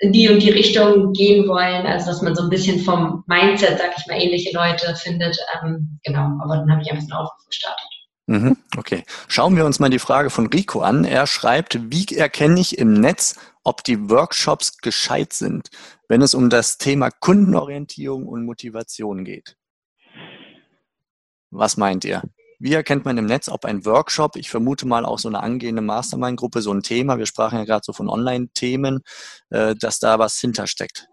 in die und die Richtung gehen wollen, also dass man so ein bisschen vom Mindset, sag ich mal, ähnliche Leute findet. Ähm, genau, aber dann habe ich einfach einen Aufruf gestartet. Mhm, okay. Schauen wir uns mal die Frage von Rico an. Er schreibt, wie erkenne ich im Netz, ob die Workshops gescheit sind, wenn es um das Thema Kundenorientierung und Motivation geht? Was meint ihr? Wie erkennt man im Netz, ob ein Workshop, ich vermute mal auch so eine angehende Mastermind-Gruppe, so ein Thema, wir sprachen ja gerade so von Online-Themen, äh, dass da was hintersteckt?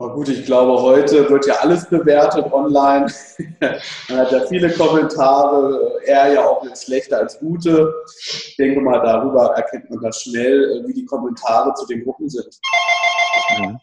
Aber gut, ich glaube, heute wird ja alles bewertet online. Man hat ja viele Kommentare, eher ja auch schlechter als gute. Ich denke mal, darüber erkennt man das schnell, wie die Kommentare zu den Gruppen sind. Mhm.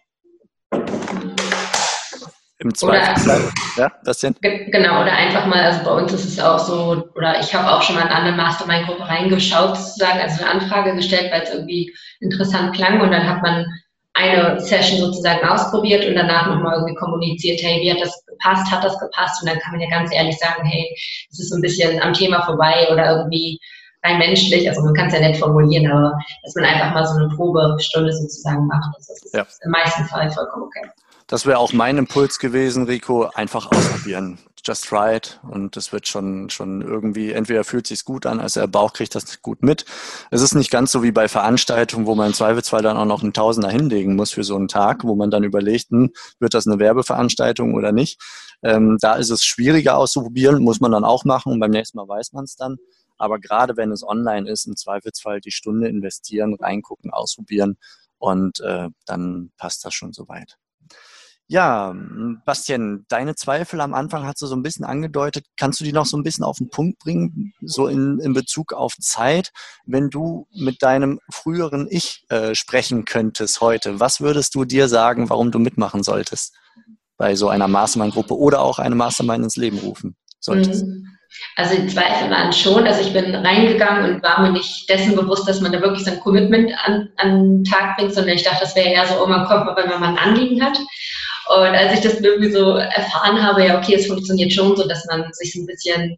Im Zweifelsfall. Ja, Bastian? Genau, oder einfach mal, also bei uns ist es auch so, oder ich habe auch schon mal in eine andere Mastermind-Gruppe reingeschaut, sozusagen, also eine Anfrage gestellt, weil es irgendwie interessant klang und dann hat man eine Session sozusagen ausprobiert und danach nochmal irgendwie kommuniziert, hey, wie hat das gepasst, hat das gepasst? Und dann kann man ja ganz ehrlich sagen, hey, es ist so ein bisschen am Thema vorbei oder irgendwie rein menschlich, also man kann es ja nicht formulieren, aber dass man einfach mal so eine Probestunde sozusagen macht, das ist ja. im meisten Fall vollkommen okay. Das wäre auch mein Impuls gewesen, Rico, einfach ausprobieren. Just try it. Und es wird schon, schon irgendwie, entweder fühlt sich gut an, also der Bauch kriegt das gut mit. Es ist nicht ganz so wie bei Veranstaltungen, wo man im Zweifelsfall dann auch noch einen Tausender hinlegen muss für so einen Tag, wo man dann überlegt, hm, wird das eine Werbeveranstaltung oder nicht. Ähm, da ist es schwieriger auszuprobieren, muss man dann auch machen und beim nächsten Mal weiß man es dann. Aber gerade wenn es online ist, im Zweifelsfall die Stunde investieren, reingucken, ausprobieren und äh, dann passt das schon soweit. Ja, Bastian, deine Zweifel am Anfang hast du so ein bisschen angedeutet. Kannst du die noch so ein bisschen auf den Punkt bringen, so in, in Bezug auf Zeit? Wenn du mit deinem früheren Ich äh, sprechen könntest heute, was würdest du dir sagen, warum du mitmachen solltest bei so einer Mastermind-Gruppe oder auch eine Mastermind ins Leben rufen solltest? Mhm. Also die Zweifel waren schon, also ich bin reingegangen und war mir nicht dessen bewusst, dass man da wirklich so ein Commitment an, an den Tag bringt, sondern ich dachte, das wäre eher so, oh, man kommt wenn man mal ein Anliegen hat. Und als ich das irgendwie so erfahren habe, ja, okay, es funktioniert schon so, dass man sich so ein bisschen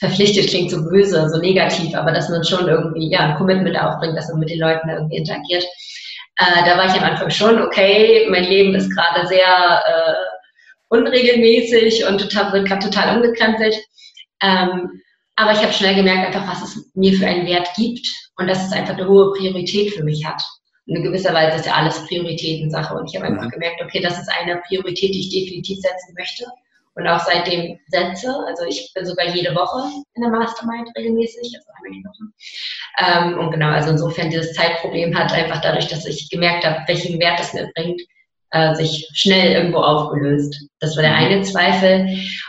verpflichtet klingt so böse, so negativ, aber dass man schon irgendwie ja ein Commitment aufbringt, dass man mit den Leuten irgendwie interagiert. Äh, da war ich am Anfang schon, okay, mein Leben ist gerade sehr äh, unregelmäßig und total, total umgekrempelt. Ähm, aber ich habe schnell gemerkt, einfach, was es mir für einen Wert gibt und dass es einfach eine hohe Priorität für mich hat. In gewisser Weise ist ja alles Prioritätensache. Und ich habe einfach gemerkt, okay, das ist eine Priorität, die ich definitiv setzen möchte und auch seitdem setze. Also ich bin sogar jede Woche in der Mastermind regelmäßig, also einmal die Woche. Ähm, und genau, also insofern dieses Zeitproblem hat einfach dadurch, dass ich gemerkt habe, welchen Wert es mir bringt, äh, sich schnell irgendwo aufgelöst. Das war der mhm. eine Zweifel.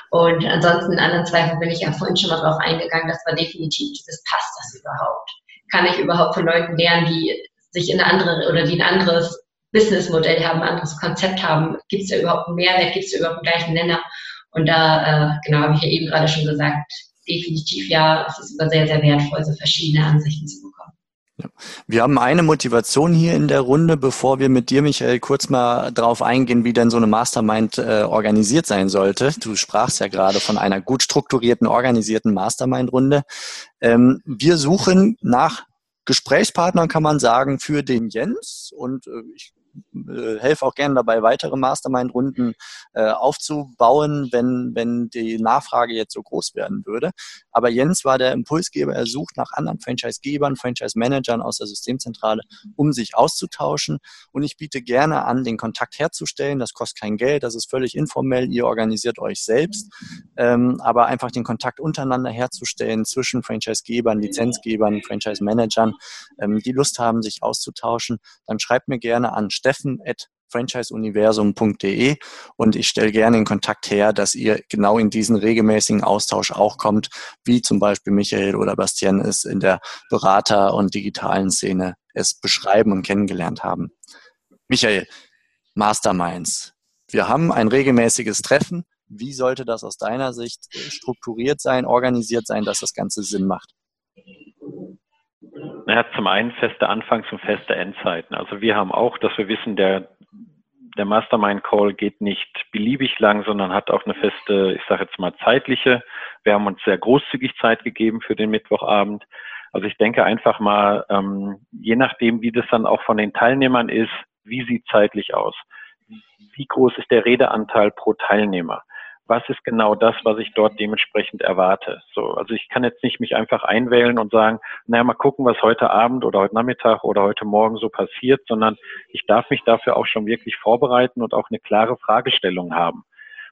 Und ansonsten, einen anderen Zweifel bin ich ja vorhin schon mal drauf eingegangen, das war definitiv dieses, passt das überhaupt? Kann ich überhaupt von Leuten lernen, die sich in eine andere oder die ein anderes Businessmodell haben, ein anderes Konzept haben? Gibt es da überhaupt einen Mehrwert? Gibt es da überhaupt einen gleichen Nenner? Und da, äh, genau, habe ich ja eben gerade schon gesagt, definitiv ja, es ist immer sehr, sehr wertvoll, so verschiedene Ansichten zu bekommen. Wir haben eine Motivation hier in der Runde, bevor wir mit dir, Michael, kurz mal darauf eingehen, wie denn so eine Mastermind äh, organisiert sein sollte. Du sprachst ja gerade von einer gut strukturierten, organisierten Mastermind-Runde. Ähm, wir suchen nach Gesprächspartnern, kann man sagen, für den Jens. Und äh, ich helfe auch gerne dabei, weitere Mastermind-Runden äh, aufzubauen, wenn, wenn die Nachfrage jetzt so groß werden würde. Aber Jens war der Impulsgeber, er sucht nach anderen Franchise-Gebern, Franchise-Managern aus der Systemzentrale, um sich auszutauschen. Und ich biete gerne an, den Kontakt herzustellen. Das kostet kein Geld, das ist völlig informell, ihr organisiert euch selbst. Ähm, aber einfach den Kontakt untereinander herzustellen zwischen Franchise-Gebern, Lizenzgebern, Franchise-Managern, ähm, die Lust haben, sich auszutauschen, dann schreibt mir gerne an steffen at franchiseuniversum.de und ich stelle gerne in Kontakt her, dass ihr genau in diesen regelmäßigen Austausch auch kommt, wie zum Beispiel Michael oder Bastien es in der Berater- und digitalen Szene es beschreiben und kennengelernt haben. Michael, Masterminds. Wir haben ein regelmäßiges Treffen. Wie sollte das aus deiner Sicht strukturiert sein, organisiert sein, dass das Ganze Sinn macht? Naja, zum einen feste Anfangs- und feste Endzeiten. Also wir haben auch, dass wir wissen, der, der Mastermind-Call geht nicht beliebig lang, sondern hat auch eine feste, ich sage jetzt mal zeitliche. Wir haben uns sehr großzügig Zeit gegeben für den Mittwochabend. Also ich denke einfach mal, ähm, je nachdem, wie das dann auch von den Teilnehmern ist, wie sieht zeitlich aus? Wie groß ist der Redeanteil pro Teilnehmer? Was ist genau das, was ich dort dementsprechend erwarte. So, also ich kann jetzt nicht mich einfach einwählen und sagen, naja, mal gucken, was heute Abend oder heute Nachmittag oder heute Morgen so passiert, sondern ich darf mich dafür auch schon wirklich vorbereiten und auch eine klare Fragestellung haben.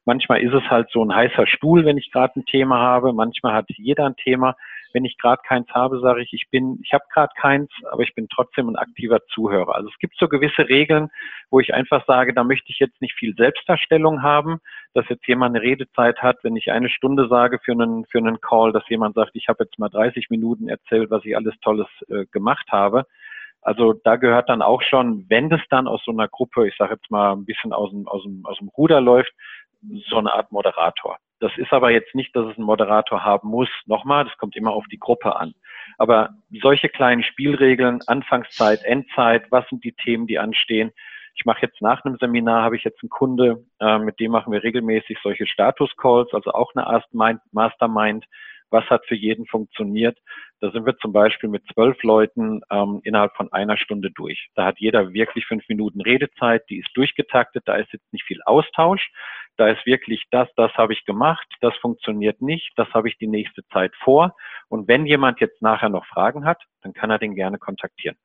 Manchmal ist es halt so ein heißer Stuhl, wenn ich gerade ein Thema habe. Manchmal hat jeder ein Thema. Wenn ich gerade keins habe, sage ich, ich bin, ich habe gerade keins, aber ich bin trotzdem ein aktiver Zuhörer. Also es gibt so gewisse Regeln, wo ich einfach sage, da möchte ich jetzt nicht viel Selbstdarstellung haben, dass jetzt jemand eine Redezeit hat, wenn ich eine Stunde sage für einen, für einen Call, dass jemand sagt, ich habe jetzt mal 30 Minuten erzählt, was ich alles Tolles äh, gemacht habe. Also da gehört dann auch schon, wenn das dann aus so einer Gruppe, ich sage jetzt mal ein bisschen aus dem, aus dem, aus dem Ruder läuft, so eine Art Moderator. Das ist aber jetzt nicht, dass es einen Moderator haben muss. Nochmal, das kommt immer auf die Gruppe an. Aber solche kleinen Spielregeln, Anfangszeit, Endzeit, was sind die Themen, die anstehen? Ich mache jetzt nach einem Seminar, habe ich jetzt einen Kunde, äh, mit dem machen wir regelmäßig solche Status-Calls, also auch eine Mastermind, was hat für jeden funktioniert. Da sind wir zum Beispiel mit zwölf Leuten ähm, innerhalb von einer Stunde durch. Da hat jeder wirklich fünf Minuten Redezeit, die ist durchgetaktet, da ist jetzt nicht viel Austausch. Da ist wirklich das, das habe ich gemacht, das funktioniert nicht, das habe ich die nächste Zeit vor. Und wenn jemand jetzt nachher noch Fragen hat, dann kann er den gerne kontaktieren.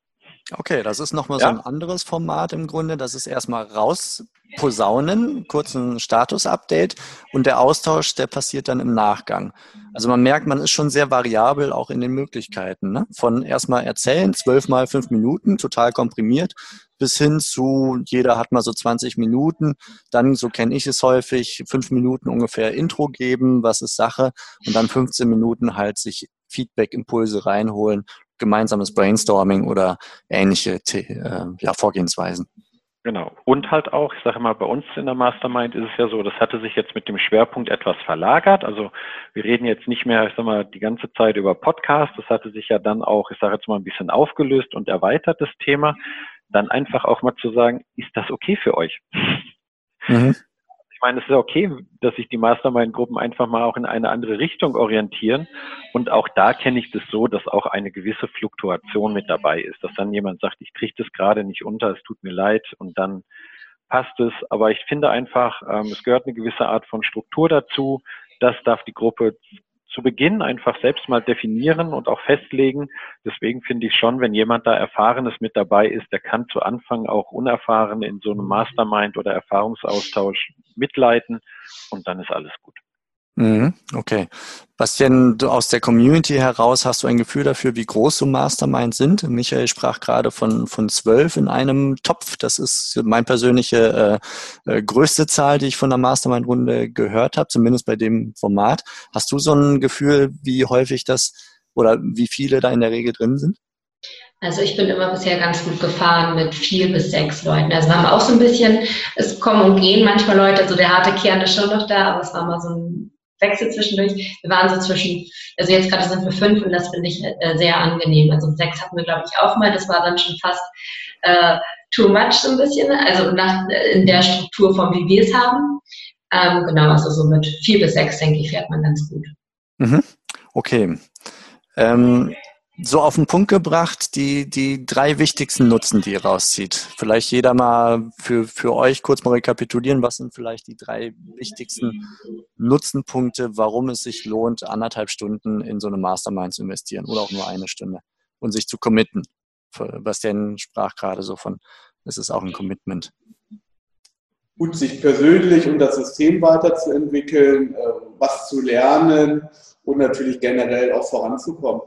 Okay, das ist nochmal ja. so ein anderes Format im Grunde. Das ist erstmal rausposaunen, kurzen Status-Update und der Austausch, der passiert dann im Nachgang. Also man merkt, man ist schon sehr variabel auch in den Möglichkeiten. Ne? Von erstmal erzählen, zwölf mal fünf Minuten, total komprimiert, bis hin zu jeder hat mal so 20 Minuten. Dann, so kenne ich es häufig, fünf Minuten ungefähr Intro geben, was ist Sache und dann 15 Minuten halt sich Feedback-Impulse reinholen gemeinsames Brainstorming oder ähnliche äh, ja, Vorgehensweisen. Genau. Und halt auch, ich sage mal, bei uns in der Mastermind ist es ja so, das hatte sich jetzt mit dem Schwerpunkt etwas verlagert. Also wir reden jetzt nicht mehr, ich sag mal, die ganze Zeit über Podcast. Das hatte sich ja dann auch, ich sage jetzt mal, ein bisschen aufgelöst und erweitert das Thema. Dann einfach auch mal zu sagen, ist das okay für euch? Mhm. Ich meine, es ist okay, dass sich die Mastermind-Gruppen einfach mal auch in eine andere Richtung orientieren. Und auch da kenne ich das so, dass auch eine gewisse Fluktuation mit dabei ist, dass dann jemand sagt, ich kriege das gerade nicht unter, es tut mir leid und dann passt es. Aber ich finde einfach, ähm, es gehört eine gewisse Art von Struktur dazu. Das darf die Gruppe zu Beginn einfach selbst mal definieren und auch festlegen. Deswegen finde ich schon, wenn jemand da Erfahrenes mit dabei ist, der kann zu Anfang auch unerfahren in so einem Mastermind oder Erfahrungsaustausch mitleiten und dann ist alles gut. Mhm, okay. Bastian, du aus der Community heraus hast du ein Gefühl dafür, wie groß so Masterminds sind? Michael sprach gerade von, von zwölf in einem Topf. Das ist meine persönliche äh, äh, größte Zahl, die ich von der Mastermind-Runde gehört habe, zumindest bei dem Format. Hast du so ein Gefühl, wie häufig das oder wie viele da in der Regel drin sind? Also ich bin immer bisher ganz gut gefahren mit vier bis sechs Leuten. Also wir haben auch so ein bisschen, es kommen und gehen manchmal Leute, also der harte Kern ist schon noch da, aber es war mal so ein Wechsel zwischendurch. Wir waren so zwischen, also jetzt gerade sind wir fünf und das finde ich äh, sehr angenehm. Also sechs hatten wir, glaube ich, auch mal. Das war dann schon fast äh, too much so ein bisschen, also nach, in der Strukturform, wie wir es haben. Ähm, genau, also so mit vier bis sechs, denke ich, fährt man ganz gut. Mhm. Okay. Ähm, so auf den Punkt gebracht, die, die drei wichtigsten Nutzen, die ihr rauszieht. Vielleicht jeder mal für, für euch kurz mal rekapitulieren, was sind vielleicht die drei wichtigsten Nutzenpunkte, warum es sich lohnt, anderthalb Stunden in so eine Mastermind zu investieren oder auch nur eine Stunde und sich zu committen. Bastian sprach gerade so von, es ist auch ein Commitment. Gut, sich persönlich und das System weiterzuentwickeln, äh, was zu lernen und natürlich generell auch voranzukommen.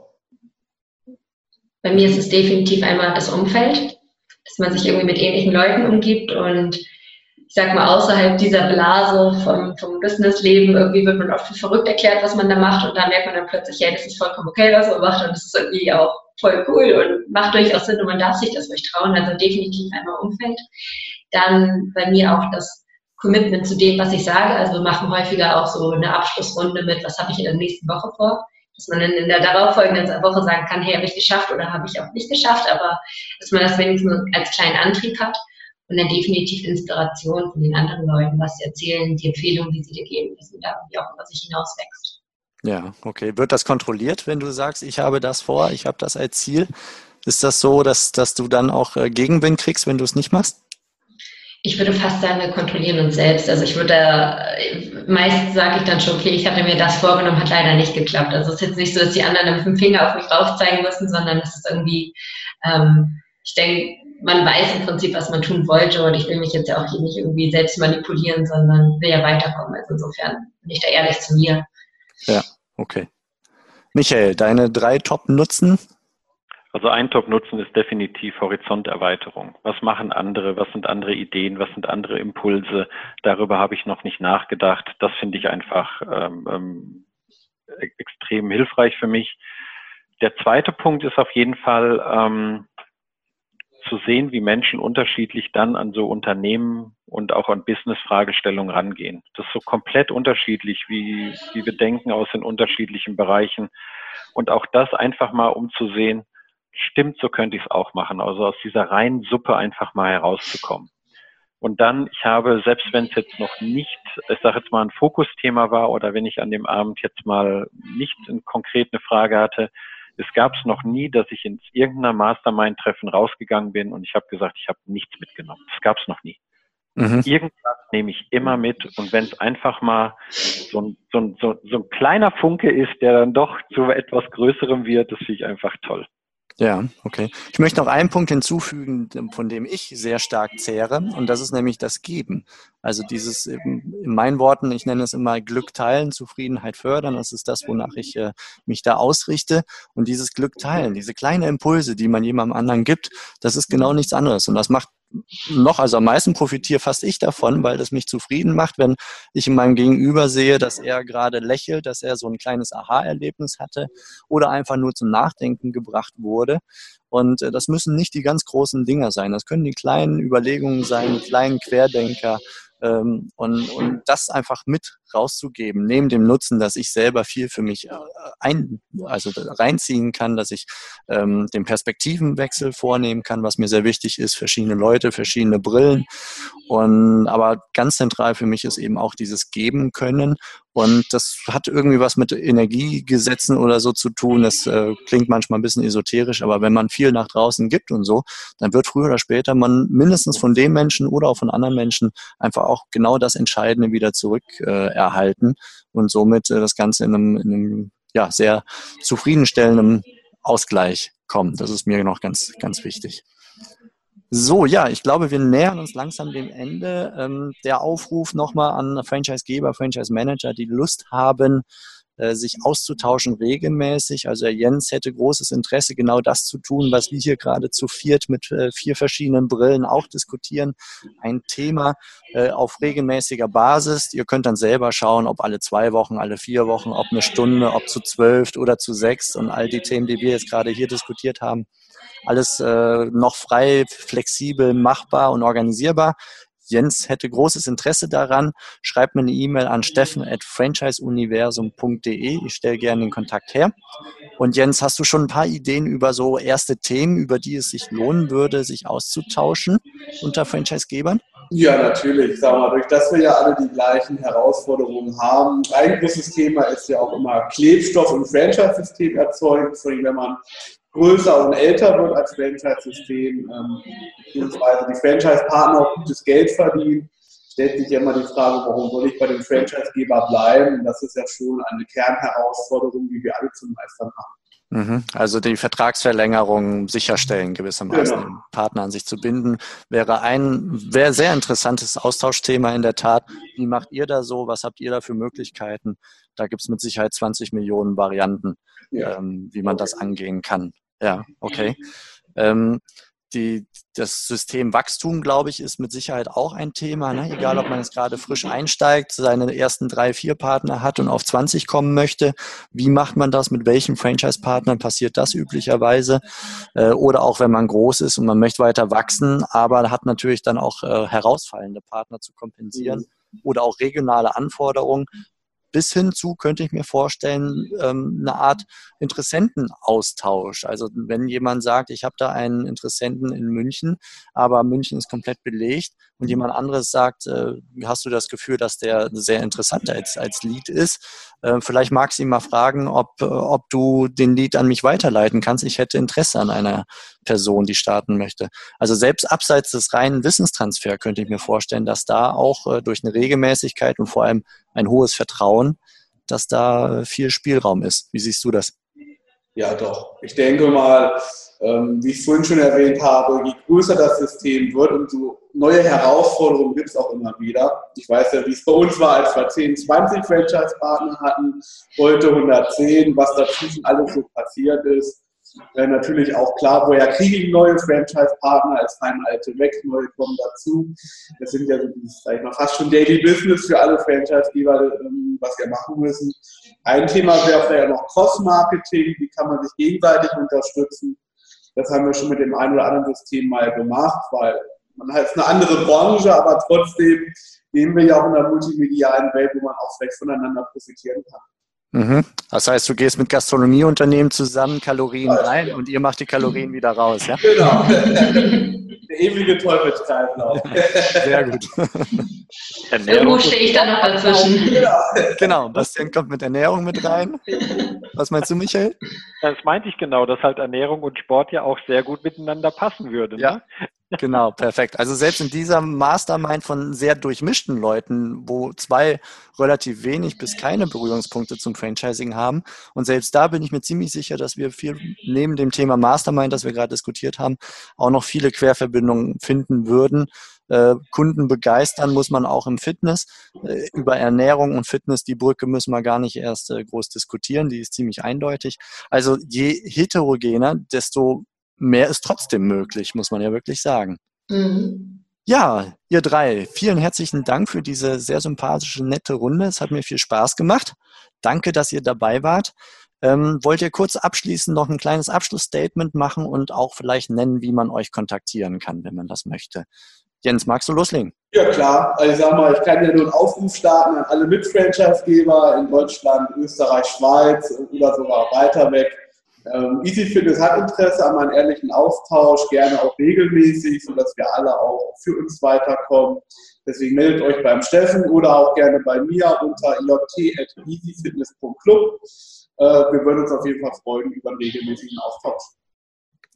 Bei mir ist es definitiv einmal das Umfeld, dass man sich irgendwie mit ähnlichen Leuten umgibt und ich sag mal, außerhalb dieser Blase vom, vom Businessleben, irgendwie wird man oft für verrückt erklärt, was man da macht und da merkt man dann plötzlich, ja, das ist vollkommen okay, was man macht und das ist irgendwie auch voll cool und macht durchaus Sinn und man darf sich das ruhig trauen, also definitiv einmal Umfeld. Dann bei mir auch das Commitment zu dem, was ich sage, also wir machen häufiger auch so eine Abschlussrunde mit, was habe ich in der nächsten Woche vor dass man dann in der darauffolgenden Woche sagen kann, hey, habe ich geschafft oder habe ich auch nicht geschafft, aber dass man das wenigstens als kleinen Antrieb hat und dann definitiv Inspiration von den anderen Leuten, was sie erzählen, die Empfehlungen, die sie dir geben, dass man da irgendwie auch über sich hinaus wächst. Ja, okay. Wird das kontrolliert, wenn du sagst, ich habe das vor, ich habe das als Ziel? Ist das so, dass, dass du dann auch äh, Gegenwind kriegst, wenn du es nicht machst? Ich würde fast sagen, wir kontrollieren uns selbst. Also ich würde, meist sage ich dann schon, okay, ich hatte mir das vorgenommen, hat leider nicht geklappt. Also es ist jetzt nicht so, dass die anderen mit dem Finger auf mich rauf zeigen müssen, sondern es ist irgendwie, ähm, ich denke, man weiß im Prinzip, was man tun wollte und ich will mich jetzt ja auch hier nicht irgendwie selbst manipulieren, sondern will ja weiterkommen. Also insofern bin ich da ehrlich zu mir. Ja, okay. Michael, deine drei Top-Nutzen also ein Top-Nutzen ist definitiv Horizonterweiterung. Was machen andere? Was sind andere Ideen? Was sind andere Impulse? Darüber habe ich noch nicht nachgedacht. Das finde ich einfach ähm, ähm, extrem hilfreich für mich. Der zweite Punkt ist auf jeden Fall ähm, zu sehen, wie Menschen unterschiedlich dann an so Unternehmen und auch an Business-Fragestellungen rangehen. Das ist so komplett unterschiedlich, wie, wie wir denken aus den unterschiedlichen Bereichen. Und auch das einfach mal umzusehen, stimmt, so könnte ich es auch machen. Also aus dieser reinen Suppe einfach mal herauszukommen. Und dann, ich habe, selbst wenn es jetzt noch nicht, ich sage jetzt mal ein Fokusthema war oder wenn ich an dem Abend jetzt mal nicht eine konkrete Frage hatte, es gab es noch nie, dass ich ins irgendeiner Mastermind-Treffen rausgegangen bin und ich habe gesagt, ich habe nichts mitgenommen. Das gab es noch nie. Mhm. Irgendwas nehme ich immer mit und wenn es einfach mal so ein, so, ein, so, so ein kleiner Funke ist, der dann doch zu etwas Größerem wird, das finde ich einfach toll. Ja, okay. Ich möchte noch einen Punkt hinzufügen, von dem ich sehr stark zehre, und das ist nämlich das Geben. Also dieses, in meinen Worten, ich nenne es immer Glück teilen, Zufriedenheit fördern, das ist das, wonach ich äh, mich da ausrichte. Und dieses Glück teilen, diese kleinen Impulse, die man jemandem anderen gibt, das ist genau nichts anderes. Und das macht noch, also am meisten profitiere fast ich davon, weil das mich zufrieden macht, wenn ich in meinem Gegenüber sehe, dass er gerade lächelt, dass er so ein kleines Aha-Erlebnis hatte oder einfach nur zum Nachdenken gebracht wurde. Und äh, das müssen nicht die ganz großen Dinger sein. Das können die kleinen Überlegungen sein, die kleinen Querdenker. Ähm, und, und das einfach mit rauszugeben, neben dem Nutzen, dass ich selber viel für mich äh, ein, also reinziehen kann, dass ich ähm, den Perspektivenwechsel vornehmen kann, was mir sehr wichtig ist, verschiedene Leute, verschiedene Brillen. Und aber ganz zentral für mich ist eben auch dieses Geben können. Und das hat irgendwie was mit Energiegesetzen oder so zu tun. Das äh, klingt manchmal ein bisschen esoterisch, aber wenn man viel nach draußen gibt und so, dann wird früher oder später man mindestens von dem Menschen oder auch von anderen Menschen einfach auch genau das Entscheidende wieder zurück äh, erhalten und somit äh, das Ganze in einem, in einem ja, sehr zufriedenstellenden Ausgleich kommt. Das ist mir noch ganz, ganz wichtig. So, ja, ich glaube, wir nähern uns langsam dem Ende. Ähm, der Aufruf nochmal an Franchisegeber, Franchise-Manager, die Lust haben, äh, sich auszutauschen regelmäßig. Also Jens hätte großes Interesse, genau das zu tun, was wir hier gerade zu viert mit äh, vier verschiedenen Brillen auch diskutieren. Ein Thema äh, auf regelmäßiger Basis. Ihr könnt dann selber schauen, ob alle zwei Wochen, alle vier Wochen, ob eine Stunde, ob zu zwölf oder zu sechs und all die Themen, die wir jetzt gerade hier diskutiert haben. Alles äh, noch frei, flexibel, machbar und organisierbar. Jens hätte großes Interesse daran. Schreibt mir eine E-Mail an steffen.franchiseuniversum.de. Ich stelle gerne den Kontakt her. Und Jens, hast du schon ein paar Ideen über so erste Themen, über die es sich lohnen würde, sich auszutauschen unter Franchisegebern? Ja, natürlich. Sag mal, durch das wir ja alle die gleichen Herausforderungen haben. Ein großes Thema ist ja auch immer Klebstoff im Franchise-System erzeugt. Wenn man größer und älter wird als Franchise-System, ähm, beziehungsweise die Franchise-Partner auch gutes Geld verdienen, stellt sich ja immer die Frage, warum soll ich bei dem Franchise-Geber bleiben? Und das ist ja schon eine Kernherausforderung, die wir alle zu meistern haben. Mhm. Also die Vertragsverlängerung sicherstellen, gewissermaßen genau. Partner an sich zu binden, wäre ein wäre sehr interessantes Austauschthema in der Tat. Wie macht ihr da so? Was habt ihr da für Möglichkeiten? Da gibt es mit Sicherheit 20 Millionen Varianten, ja. ähm, wie man das angehen kann. Ja, okay. Ähm, die, das System Wachstum, glaube ich, ist mit Sicherheit auch ein Thema. Ne? Egal, ob man jetzt gerade frisch einsteigt, seine ersten drei, vier Partner hat und auf 20 kommen möchte. Wie macht man das? Mit welchen Franchise-Partnern passiert das üblicherweise? Äh, oder auch, wenn man groß ist und man möchte weiter wachsen, aber hat natürlich dann auch äh, herausfallende Partner zu kompensieren oder auch regionale Anforderungen bis hin zu, könnte ich mir vorstellen, ähm, eine Art Interessentenaustausch. Also wenn jemand sagt, ich habe da einen Interessenten in München, aber München ist komplett belegt und jemand anderes sagt, äh, hast du das Gefühl, dass der sehr interessant als, als Lead ist, äh, vielleicht magst du ihn mal fragen, ob, ob du den Lead an mich weiterleiten kannst. Ich hätte Interesse an einer Person, die starten möchte. Also selbst abseits des reinen Wissenstransfer könnte ich mir vorstellen, dass da auch äh, durch eine Regelmäßigkeit und vor allem ein hohes Vertrauen, dass da viel Spielraum ist. Wie siehst du das? Ja, doch. Ich denke mal, ähm, wie ich vorhin schon erwähnt habe, je größer das System wird, umso neue Herausforderungen gibt es auch immer wieder. Ich weiß ja, wie es bei uns war, als wir 10, 20 Franchise-Partner hatten, heute 110, was dazwischen alles so passiert ist. Äh, natürlich auch klar, woher kriege ich neue Franchise-Partner, es fallen alte weg, neue kommen dazu. Das sind ja so sag ich mal, fast schon Daily Business für alle Franchise-Geber, ähm, was wir machen müssen. Ein Thema wäre vielleicht noch Cross-Marketing, wie kann man sich gegenseitig unterstützen. Das haben wir schon mit dem einen oder anderen System mal gemacht, weil man hat eine andere Branche, aber trotzdem leben wir ja auch in einer multimedialen Welt, wo man auch vielleicht voneinander profitieren kann. Mhm. Das heißt, du gehst mit Gastronomieunternehmen zusammen, Kalorien rein und ihr macht die Kalorien wieder raus, ja? Genau. Der ewige Teufelskreislauf. Sehr gut. Irgendwo stehe ich da noch dazwischen. Genau. genau, Bastian kommt mit Ernährung mit rein. Was meinst du, Michael? Das meinte ich genau, dass halt Ernährung und Sport ja auch sehr gut miteinander passen würden. Ja. Ne? Genau, perfekt. Also selbst in dieser Mastermind von sehr durchmischten Leuten, wo zwei relativ wenig bis keine Berührungspunkte zum Franchising haben. Und selbst da bin ich mir ziemlich sicher, dass wir viel neben dem Thema Mastermind, das wir gerade diskutiert haben, auch noch viele Querverbindungen finden würden. Äh, Kunden begeistern muss man auch im Fitness. Äh, über Ernährung und Fitness, die Brücke müssen wir gar nicht erst äh, groß diskutieren, die ist ziemlich eindeutig. Also je heterogener, desto mehr ist trotzdem möglich, muss man ja wirklich sagen. Mhm. Ja, ihr drei, vielen herzlichen Dank für diese sehr sympathische, nette Runde. Es hat mir viel Spaß gemacht. Danke, dass ihr dabei wart. Ähm, wollt ihr kurz abschließend noch ein kleines Abschlussstatement machen und auch vielleicht nennen, wie man euch kontaktieren kann, wenn man das möchte? Jens, magst du loslegen? Ja, klar. Also ich sag mal, ich kann ja nur einen Aufruf starten an alle Mit-Franchise-Geber in Deutschland, Österreich, Schweiz oder sogar weiter weg. Ähm, Easy Fitness hat Interesse an einem ehrlichen Austausch, gerne auch regelmäßig, sodass wir alle auch für uns weiterkommen. Deswegen meldet euch beim Steffen oder auch gerne bei mir unter jt.easyfitness.club. Äh, wir würden uns auf jeden Fall freuen über einen regelmäßigen Austausch.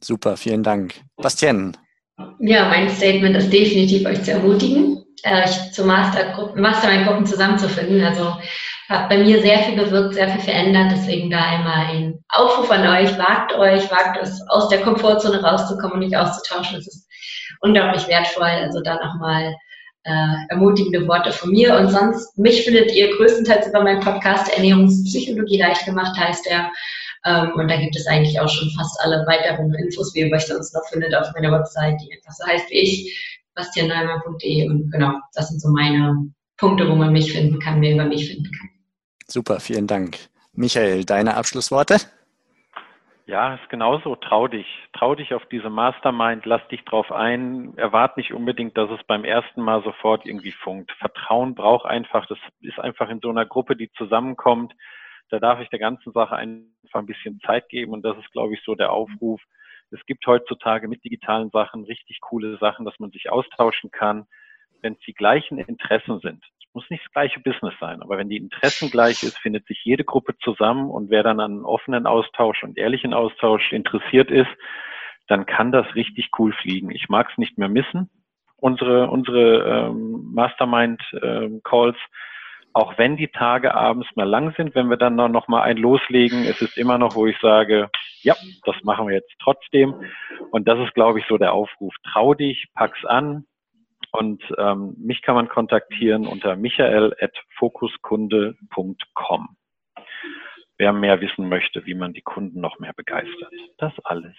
Super, vielen Dank. Bastien. Ja, mein Statement ist definitiv, euch zu ermutigen, äh, euch zu Mastermind-Gruppen zusammenzufinden. Also hat bei mir sehr viel bewirkt, sehr viel verändert. Deswegen da einmal ein Aufruf an euch. Wagt euch, wagt es, aus der Komfortzone rauszukommen und nicht auszutauschen. Das ist unglaublich wertvoll. Also da nochmal äh, ermutigende Worte von mir. Und sonst, mich findet ihr größtenteils über meinen Podcast Ernährungspsychologie leicht gemacht, heißt er. Ähm, und da gibt es eigentlich auch schon fast alle weiteren Infos, wie ihr euch sonst noch findet auf meiner Website, die einfach so heißt wie ich, bastianneumann.de. Und genau, das sind so meine Punkte, wo man mich finden kann, wer über mich finden kann. Super, vielen Dank. Michael, deine Abschlussworte? Ja, ist genauso. Trau dich. Trau dich auf diese Mastermind, lass dich drauf ein. Erwart nicht unbedingt, dass es beim ersten Mal sofort irgendwie funkt. Vertrauen braucht einfach, das ist einfach in so einer Gruppe, die zusammenkommt. Da darf ich der ganzen Sache einfach ein bisschen Zeit geben und das ist, glaube ich, so der Aufruf. Es gibt heutzutage mit digitalen Sachen richtig coole Sachen, dass man sich austauschen kann, wenn es die gleichen Interessen sind muss nicht das gleiche Business sein, aber wenn die Interessen gleich ist, findet sich jede Gruppe zusammen und wer dann an offenen Austausch und ehrlichen Austausch interessiert ist, dann kann das richtig cool fliegen. Ich mag es nicht mehr missen, unsere, unsere ähm, Mastermind-Calls, ähm, auch wenn die Tage abends mal lang sind, wenn wir dann noch mal ein loslegen, es ist immer noch, wo ich sage, ja, das machen wir jetzt trotzdem. Und das ist, glaube ich, so der Aufruf. Trau dich, pack's an, und ähm, mich kann man kontaktieren unter michael.fokuskunde.com. Wer mehr wissen möchte, wie man die Kunden noch mehr begeistert. Das alles.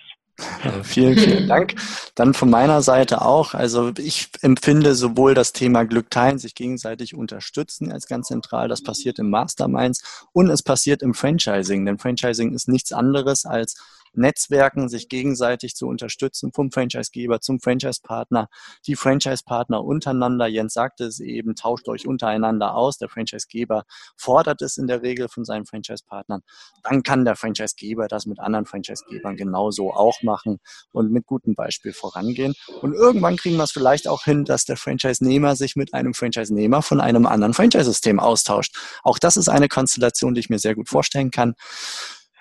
Also vielen, vielen Dank. Dann von meiner Seite auch. Also ich empfinde sowohl das Thema Glück teilen, sich gegenseitig unterstützen als ganz zentral. Das passiert im Masterminds und es passiert im Franchising. Denn Franchising ist nichts anderes als Netzwerken, sich gegenseitig zu unterstützen, vom Franchisegeber zum Franchise-Partner, die Franchise-Partner untereinander. Jens sagte es eben, tauscht euch untereinander aus. Der Franchisegeber fordert es in der Regel von seinen Franchise-Partnern. Dann kann der Franchisegeber das mit anderen Franchisegebern genauso auch machen und mit gutem Beispiel vorangehen. Und irgendwann kriegen wir es vielleicht auch hin, dass der Franchise-Nehmer sich mit einem Franchise-Nehmer von einem anderen Franchise-System austauscht. Auch das ist eine Konstellation, die ich mir sehr gut vorstellen kann.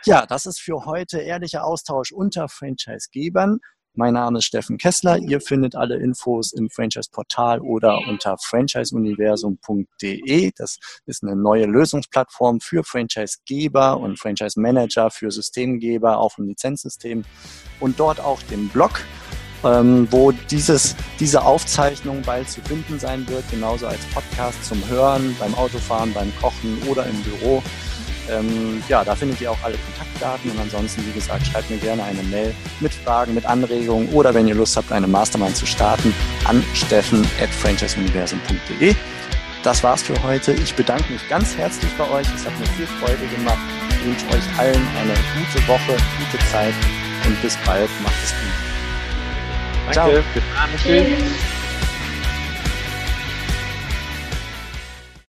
Ja, das ist für heute ehrlicher Austausch unter Franchisegebern. Mein Name ist Steffen Kessler. Ihr findet alle Infos im Franchise-Portal oder unter franchiseuniversum.de. Das ist eine neue Lösungsplattform für Franchisegeber und Franchise-Manager, für Systemgeber, auch im Lizenzsystem. Und dort auch den Blog, ähm, wo dieses, diese Aufzeichnung bald zu finden sein wird, genauso als Podcast zum Hören, beim Autofahren, beim Kochen oder im Büro. Ähm, ja, da findet ihr auch alle Kontaktdaten und ansonsten, wie gesagt, schreibt mir gerne eine Mail mit Fragen, mit Anregungen oder wenn ihr Lust habt, eine Mastermind zu starten, an steffen.franchiseuniversum.de. Das war's für heute. Ich bedanke mich ganz herzlich bei euch. Es hat mir viel Freude gemacht. Ich wünsche euch allen eine gute Woche, gute Zeit und bis bald. Macht es gut. Danke. Ciao. Bis dann. Tschüss.